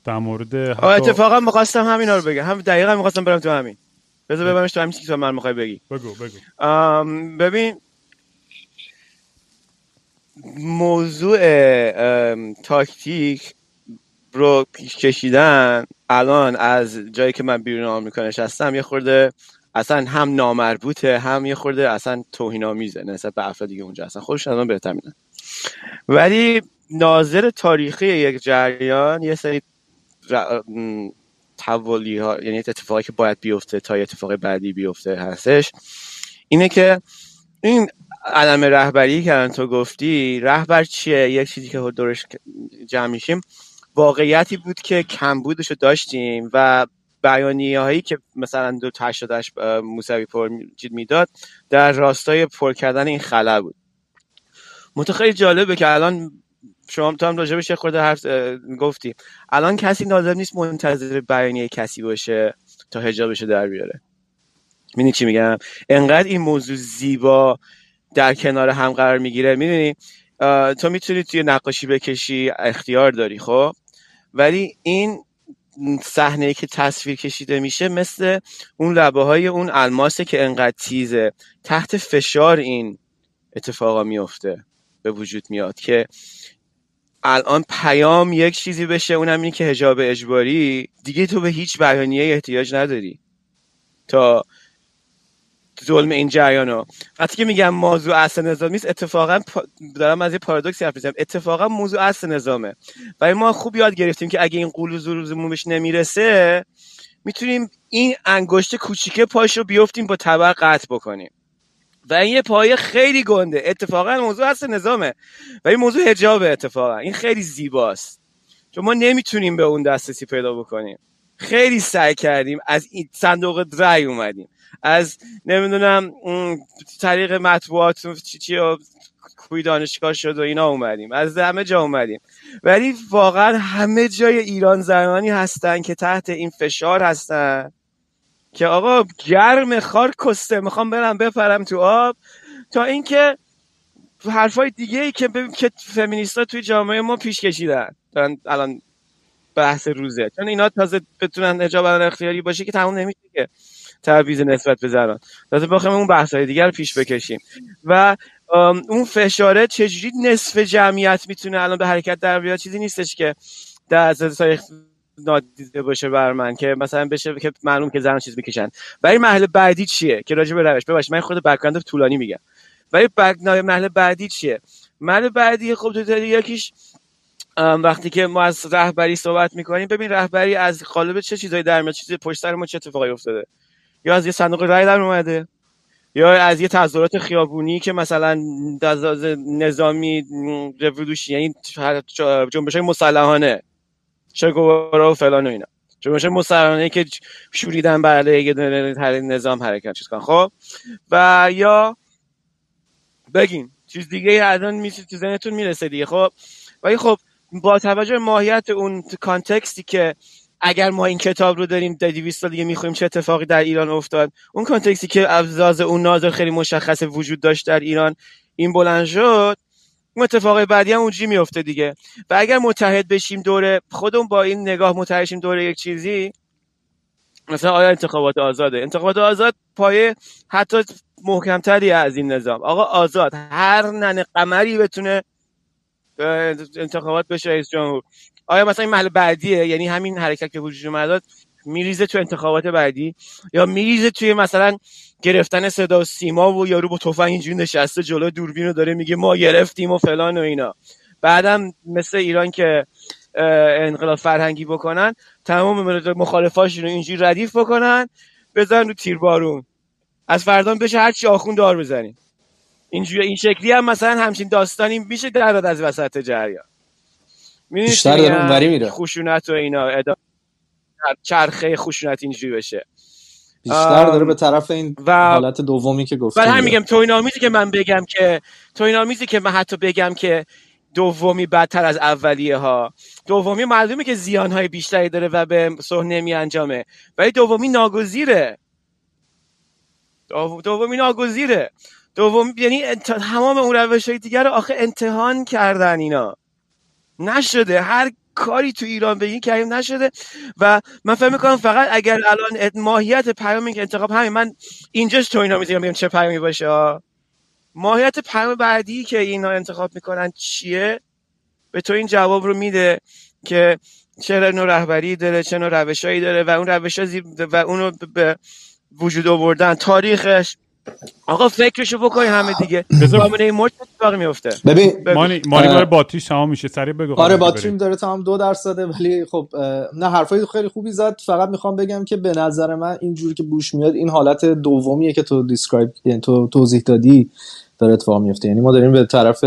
در مورد حتی...
اتفاقا می‌خواستم همینا رو بگم. هم دقیقا می‌خواستم برم تو همین. بذار ببرمش تو همین چیزی که من می‌خوای بگی.
بگو بگو.
ببین موضوع تاکتیک رو پیش کشیدن الان از جایی که من بیرون آمریکا نشستم یه خورده اصلا هم نامربوطه هم یه خورده اصلا توهین آمیزه نسبت به افرادی که اونجا هستن. خودشون الان بهتر میدن ولی ناظر تاریخی یک جریان یه سری توالی ها یعنی اتفاقی که باید بیفته تا یه اتفاق بعدی بیفته هستش اینه که این علم رهبری که الان تو گفتی رهبر چیه؟ یک چیزی که دورش جمع میشیم. واقعیتی بود که کمبودش رو داشتیم و بیانیه هایی که مثلا دو تشدش موسوی پر می‌داد در راستای پر کردن این خلا بود. منتها خیلی جالبه که الان شما تو هم راجبش خورده حرف گفتی. الان کسی لازم نیست منتظر بیانیه کسی باشه تا حجابش در بیاره. می‌دونی چی میگم؟ انقدر این موضوع زیبا در کنار هم قرار می‌گیره. می‌دونی؟ تو می‌تونی توی نقاشی بکشی اختیار داری خب؟ ولی این صحنه که تصویر کشیده میشه مثل اون لبه های اون الماسه که انقدر تیزه تحت فشار این اتفاقا میفته به وجود میاد که الان پیام یک چیزی بشه اونم اینه که هجاب اجباری. دیگه تو به هیچ بیانیه احتیاج نداری. تا ظلم این جریان ها. وقتی که میگم موضوع اصل نظام نیست اتفاقا دارم از یه پارادوکسی حرف می‌زنم. اتفاقا موضوع اصل نظامه. ولی ما خوب یاد گرفتیم که اگه این قول و بهش نمی‌رسه می‌تونیم این انگشت کوچیکه پاش رو بیفتیم با طبق قطع بکنیم. و این یه پایه خیلی گنده. اتفاقا موضوع اصل نظامه. و این موضوع هجابه اتفاقا. این خیلی زیباست. چون ما نمی‌تونیم به اون دسترسی پیدا بکنیم. خیلی سعی کردیم. از این صندوق رای اومدیم. از نمی‌دونم طریق مطبوعات چی چی کوی دانشگاه شد و اینا اومدیم. از همه جا اومدیم. ولی واقعا همه جای ایران زنانی هستن که تحت این فشار هستن. که آقا گرم خار کسته می‌خوام برم بپرم تو آب. تا اینکه حرفای دیگه ای که ببین که فمینیستا توی جامعه ما پیش کشیدن. دارن الان بحث روزه. چون اینا تازه بتونن حجاب اختیاری باشه که تموم نمیشه که. تبعیض نسبت به زنان. لازم بخوایم اون بحث های دیگر پیش بکشیم. و اون فشاره چجوری نصف جمعیت می‌تونه الان به حرکت در بیاد؟ چیزی نیستش که در از نادیده باشه بر من که مثلا بشه که معلوم که زن چیز می‌کشن. ولی محل بعدی چیه؟ که راجع به روش. ببخشید من خود بک‌گراند طولانی میگم. ولی محل بعدی چیه؟ محل بعدی خب تو یکیش وقتی که ما از رهبری صحبت می‌کنیم ببین رهبری از قالب چه چیزایی در میاد؟ چیزی پشت سر ما چه اتفاقی افتاده؟ یا از یه صندوق رای در اومده یا از یه تظاهرات خیابونی که مثلا نظامی رولوشن یعنی جنبش مسلحانه چه و فلان و اینا. جنبش مسلحانه که شوریدن بر علیه نظام حرکت چیز کن. خب؟ و یا بگین چیز دیگه الان میشه تو ذهنتون می‌رسه دیگه خب؟ ولی خب با توجه ماهیت اون کانتکستی که اگر ما این کتاب رو داریم در 200 سال دیگه می‌خوایم چه اتفاقی در ایران افتاد؟ اون کانتکستی که ابزاز اون ناظر خیلی مشخص وجود داشت در ایران این بلند شد اون اتفاق بعدی هم اونجوری میفته دیگه. و اگر متحد بشیم دوره خودمون با این نگاه متحد شیم دوره یک چیزی مثلا آیا انتخابات آزاده؟ انتخابات آزاد پایه حتی محکمتری از این نظام. آقا آزاد هر نن قمری بتونه انتخابات بشه رئیس جمهور. آیا مثلا این محل بعدیه؟ یعنی همین حرکت که وجود اومد میریزه تو انتخابات بعدی یا میریزه توی مثلا گرفتن صدا و سیما و یارو با تفنگ اینجوری نشسته جلو دوربین رو داره میگه ما گرفتیم و فلان و اینا. بعدم مثل ایران که انقلاب فرهنگی بکنن تمام مخالفاشون رو اینجوری ردیف بکنن بزن رو تیر بارون. از فردان بشه هر چی آخون دار بزنیم. اینجوری این شکلی هم مثلا همچین داستانی میشه در از وسط جریان.
بیشتر داره اونوری میره.
خشونت و اینا چرخه خشونت اینجوری بشه.
بیشتر داره به طرف این و حالت دومی که گفتم
ولی هم میگم توین آمیزی که من بگم که توین آمیزی که من حتی بگم که دومی بدتر از اولیه ها دومی معلومه که زیان های بیشتری داره و به صحنه نمی انجامه ولی دومی ناگزیره. دومی ناگزیره. دومی یعنی تمام اون روش های دیگر رو آخه امتحان کردن اینا. نشده. هر کاری تو ایران بگین کریم نشده. و من فکر می‌کنم فقط اگر الان ماهیت پیامی که انتخاب همین من اینجاش تو اینا می‌تونم بگم چه پیامی باشه. ماهیت پیام بعدی که اینا انتخاب می‌کنن چیه؟ به تو این جواب رو میده که چه نوع رهبری داره چه نوع روشایی داره و اون روش و اونو به وجود آوردن. تاریخش آقا فکرشو بکنی همه دیگه. زامنه مرد اتفاقی میفته.
ببین
مانی مانی داره باتریش تمام میشه. سریع بگو
آره باتریم داره تمام دو درصده ولی خب نه حرفای خیلی خوبی زد. فقط می‌خوام بگم که به نظر من اینجوری که بوش میاد این حالت دومیه که تو دیسکرایب یعنی تو توضیح دادی داره اتفاق میفته. یعنی ما داریم به طرف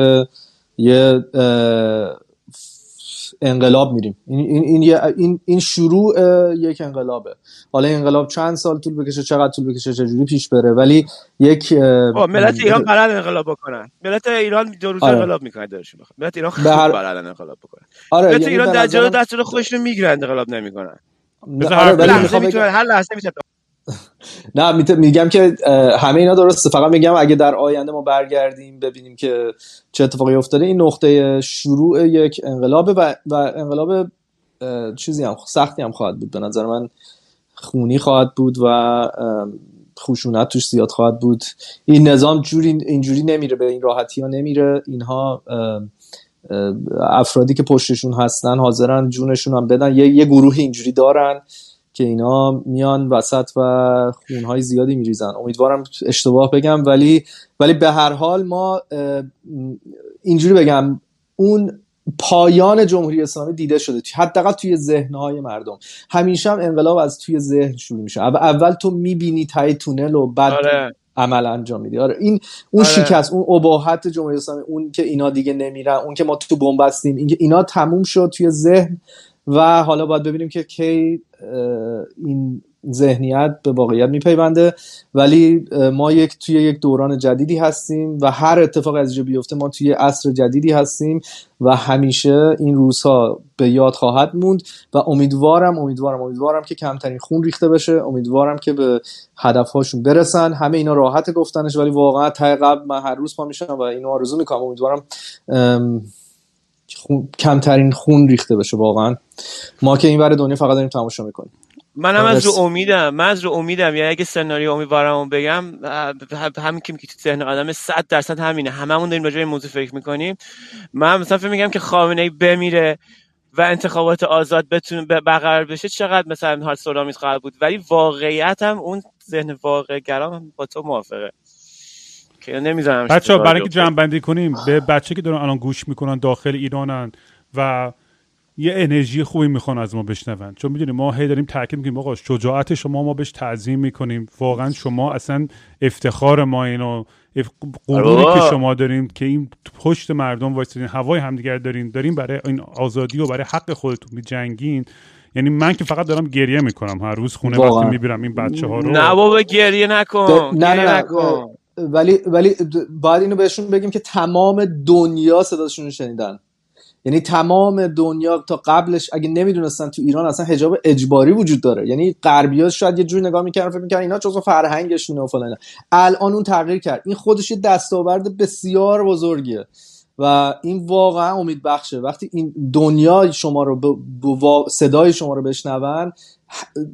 یه انقلاب میریم. این این این این شروع یک انقلابه. حالا انقلاب چند سال طول بکشه چقدر طول بکشه چجوری پیش بره ولی یک
ملت ایران بلد انقلاب بکنن. ملت ایران دو روز آره. انقلاب می‌کنه درشون ملت ایران خیلی هر... بلد انقلاب بکنن. آره ملت یعنی ایران در جلو دست رو خودشون می‌گیرن انقلاب نمی‌کنن. آره هر لحظه می‌تونه
نه میگم که همه اینا درسته. فقط میگم اگه در آینده ما برگردیم ببینیم که چه اتفاقی افتاده این نقطه شروع یک انقلابه و, و انقلاب چیزی هم سختی هم خواهد بود. به نظر من خونی خواهد بود و خشونت توش زیاد خواهد بود. این نظام جوری اینجوری نمیره به این راحتی ها نمیره. اینها افرادی که پشتشون هستن حاضرن جونشون هم بدن. یه, یه گروه اینجوری دارن. که اینا میان وسط و خونهای زیادی میریزن. امیدوارم اشتباه بگم ولی ولی به هر حال ما اینجوری بگم اون پایان جمهوری اسلامی دیده شده. حداقل توی ذهنهای مردم. همیشه هم انقلاب از توی ذهن شروع میشه. اول تو می‌بینی تای تونل و بعد آره. عمل انجام میدی. آره این اون آره. شکست اون اباحت جمهوری اسلامی اون که اینا دیگه نمیرن اون که ما تو بنبستیم این اینا تموم شد توی ذهن. و حالا باید ببینیم که کی این ذهنیت به واقعیت میپیونده. ولی ما یک توی یک دوران جدیدی هستیم و هر اتفاق از اینجا بیفته ما توی عصر جدیدی هستیم و همیشه این روزها به یاد خواهد موند و امیدوارم امیدوارم امیدوارم که کمترین خون ریخته بشه. امیدوارم که به هدفهاشون برسن. همه اینا راحت گفتنش ولی واقعا تا قبل من هر روز پا میشم و اینو آرزو می‌کنم. امیدوارم کمترین خون ریخته بشه واقعا. ما که این ور دنیا فقط داریم تماشا می‌کنیم.
منم از رو امیدم من از رو امیدم. یعنی اگه سناریو امیدوارم بگم همین که تو ذهن آدم 100 درصد همینه. هممون داریم راجع به موضوع فکر می‌کنیم. من مثلا فکر میگم که خامنه ای بمیره و انتخابات آزاد بتونه برقرار بشه چقدر مثلا حال سورامیز خواهد بود؟ ولی واقعیت هم اون ذهن واقع گرام با تو موافقه. که نمی‌ذارم
بچه برای که جمع بندی کنیم به بچه که دارن الان گوش می‌کنن داخل ایرانن و یه انرژی خوبی می‌خوان از ما بشنون. چون می‌دونیم ما هی داریم تاکید می‌کنیم آقا شجاعت شما ما بهش تعظیم می‌کنیم. واقعا شما اصلا افتخار ما اینو غروری که شما داریم که این پشت مردم وایسین هوای همدیگر دارین دارین برای این آزادی و برای حق خودتون میجنگین. یعنی من که فقط دارم گریه می‌کنم هر روز خونه وقتی می‌بینم این بچه ها رو.
نه بابا گریه نکن
نه نه, نکن. ولی ولی باید اینو بهشون بگیم که تمام دنیا صداشون شنیدن. یعنی تمام دنیا تا قبلش اگه نمی‌دونستن تو ایران اصلا حجاب اجباری وجود داره. یعنی غربیا شاید یه جور نگاه می‌کردن فکر می‌کردن اینا جزو فرهنگشونه و فلان الان اون تغییر کرد. این خودش یه دستاورد بسیار بزرگیه. و این واقعا امید بخشه وقتی این دنیا شما رو ب... صدای شما رو بشنون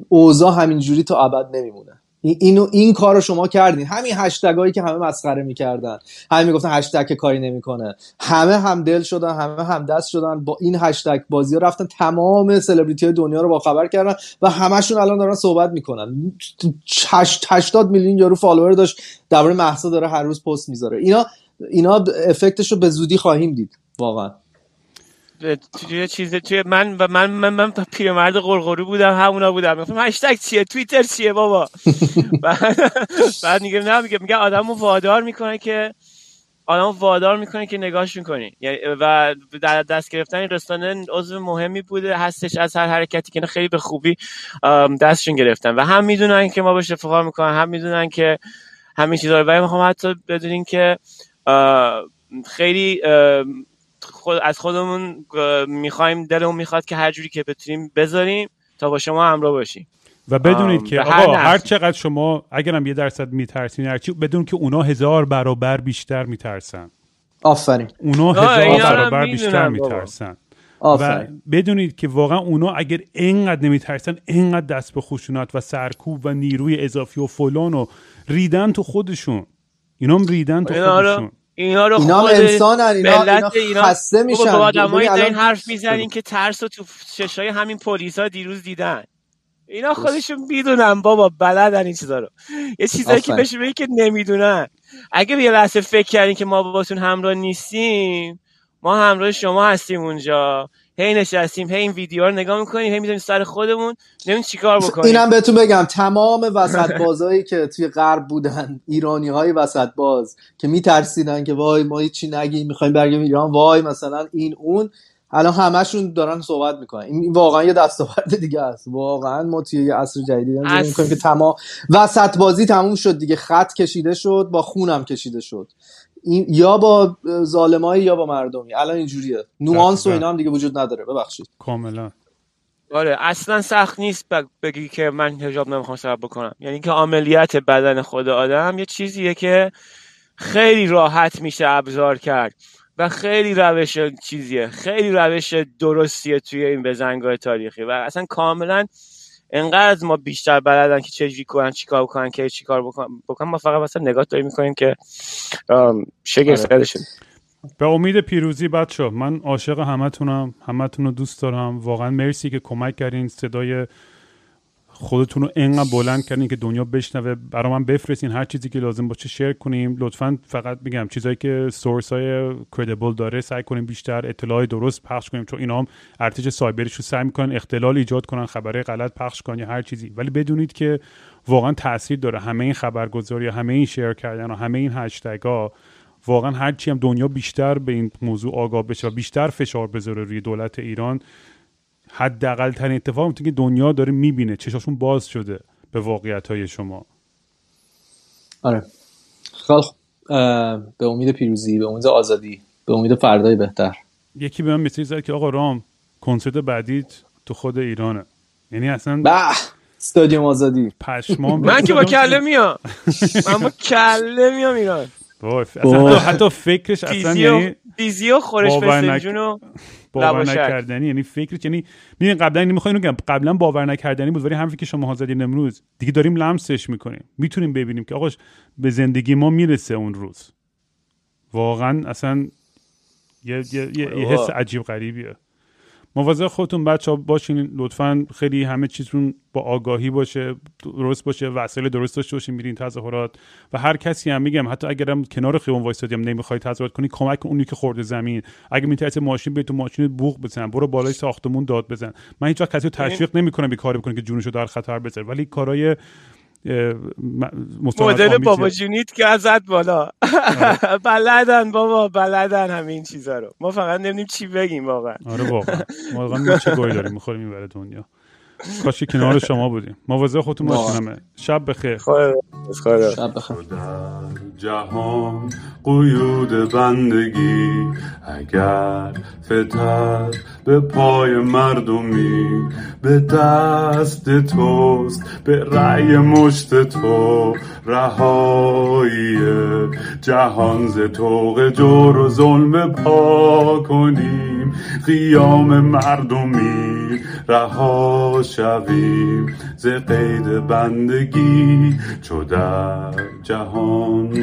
اوضاع همینجوری تا ابد نمیمونه. اینو این کار رو شما کردین. همین هشتگ که همه مسخره می‌کردن. همه می‌گفتن هشتگ که کاری نمی‌کنه. همه هم دل شدن همه هم دست شدن. با این هشتگ بازی ها رفتن تمام سلبریتی دنیا رو با خبر کردن و همشون الان دارن صحبت می‌کنن. 80 میلیون یارو فالوور داشت. درباره محسا داره هر روز پست می‌ذاره. اینا اینا افکتش رو به زودی خواهیم دید. واقعا.
توی چیز توی من و من من من پیرمرد قرقرو بودم همونا بودم. گفتم هشتگ چیه؟ توییتر چیه بابا؟ بعد میگه نه میگه میگه آدمو وادار می‌کنه که آدمو وادار می‌کنه که نگاهش می‌کنی. یعنی و در دست گرفتن این رسانه عضو مهمی بوده هستش از هر حرکتی که خیلی به خوبی دستشون گرفتن. و هم می‌دونن که ما بهش افتخار می‌کنن هم می‌دونن که همین چیزا رو. ولی می‌خوام حتی بدونین که خیلی خود از خودمون می‌خوایم دلمون می‌خواد که هر جوری که بتونیم بذاریم تا با شما همراه باشیم.
و بدونید که آقا هر, چقدر شما اگرم یه درصد میترسین هرچی بدون که اونا هزار برابر بیشتر میترسن.
آفرین.
اونا هزار برابر بیشتر میترسن. و بدونید که واقعا اونا اگر اینقدر نمیترسن اینقدر دست به خشونت و سرکوب و نیروی اضافی و فلان و ریدن تو خودشون. اینا هم ریدن تو خودشون.
اینا رو
اینا انسان اینا, اینا, اینا. خسته میشن.
با آدمایی این حرف می‌زنین که ترس رو تو چشای همین پلیسا دیروز دیدن. اینا خودشون می‌دونن بابا بلدن این چیزا رو. یه چیزایی که بهش بگی که نمی‌دونن. اگه یه لحظه فکر کردین که ما باتون همراه نیستیم ما همراه شما هستیم اونجا. هی نشستیم هی این ویدیو رو نگاه می‌کنیم هی می‌ذاریم سر خودمون. نمی‌دونیم چیکار بکنیم.
اینم بهتون بگم تمام وسط بازایی که توی غرب بودن ایرانی های وسط باز که میترسیدن که وای ما چی نگیم می‌خوایم برگردیم ایران وای مثلا این اون الان همشون دارن صحبت می‌کنن. این واقعا یه دستاورد دیگه است. واقعا ما توی یه عصر جدیدی داریم می‌کنیم که تمام وسط بازی تموم شد دیگه. خط کشیده شد با خونم کشیده شد. این یا با ظالمایی یا با مردمی. الان اینجوریه. نوانس و اینا هم دیگه وجود نداره. ببخشید.
کاملا.
آره اصلا سخت نیست بگی که من حجاب نمی‌خوام سبب بکنم. یعنی که عملیات بدن خود آدم یه چیزیه که خیلی راحت میشه ابزار کرد. و خیلی روش چیزیه. خیلی روش درستیه توی این بزنگاه تاریخی. و اصلا کاملا انقدر از ما بیشتر بلدن که چجوری کنن چیکار بکنن که چیکار بکنن بکنن. ما فقط مثلا نگاه داریم می‌کنیم که شگفت
آره.
به امید پیروزی بچه من عاشق همتونم. همتون رو دوست دارم. واقعا مرسی که کمک کردین. صدای خودتون رو انقدر بلند کردین که دنیا بشنوه. برای من بفرستین هر چیزی که لازم باشه شیر کنیم. لطفا فقط میگم چیزایی که سورس های کردیبل داره سعی کنیم بیشتر اطلاع درست پخش کنیم چون اینا هم ارتش سایبریش رو سعی می‌کنن اختلال ایجاد کنن خبرهای غلط پخش کنن یا هر چیزی. ولی بدونید که واقعا تاثیر داره. همه این خبرگزاری همه این شیر کردن و همه این هشتگ ها واقعا هرچی هم دنیا بیشتر به این موضوع آگاه بشه و بیشتر فشار بذاره روی دولت ایران حداقل ترین اتفاق که دنیا داره می‌بینه چشاشون باز شده به واقعیت های شما.
آره. خیلی به امید پیروزی به امید آزادی به امید فردای بهتر.
یکی به من مسیج زد که آقا رام کنسرت بعدیت تو خود ایرانه. یعنی اصلا
به استادیوم آزادی.
پشمام
من که با کله میام. من با کله میام ایران.
اصلا حتی فکرش اصلا یعنی
دیزی و خورش فسنجون و
باور نکردنی یعنی فکرش یعنی می‌دونی قبلا اینو می‌خواین بگم قبلا باور نکردنی بود ولی همین که شما زدین امروز دیگه داریم لمسش می‌کنیم. می‌تونیم ببینیم که آقاش به زندگی ما می‌رسه اون روز. واقعا اصلا یه, یه،, یه حس عجیب غریبیه. مواظب خودتون بچه ها باشین لطفا خیلی همه چیزتون با آگاهی باشه درست باشه وسایل درست داشته باشین میرین تظاهرات. و هر کسی هم میگم حتی اگرم کنار خیابون وایسادی هم نمی‌خوای تظاهرات کنی کمک اونی که خورده زمین. اگه میترسه ماشین به تو ماشین بوق بزن برو بالای ساختمون داد بزن. من هیچ وقت کسی رو تشویق نمی‌کنم به کاری بکنه که جونشو در خطر بذاره ولی کارهای
مدل بابا جونیت که ازت بالا. آره. بلدن بابا بلدن همین چیزا رو. ما فقط نمی‌دونیم چی بگیم واقعا.
آره واقعا ما چه گویی داریم می‌خوریم این برای دنیا. کاش کنار شما بودیم. مواظب خودتون باشین شب بخیر.
شب بخیر.
جهان قیود بندگی اگر فتر به پای مردمی به دست توست به رأی مشت تو رهایی جهان ز توق جور و ظلم پا کنیم. قیام مردمی رها شویم ز قید بندگی چو در جهان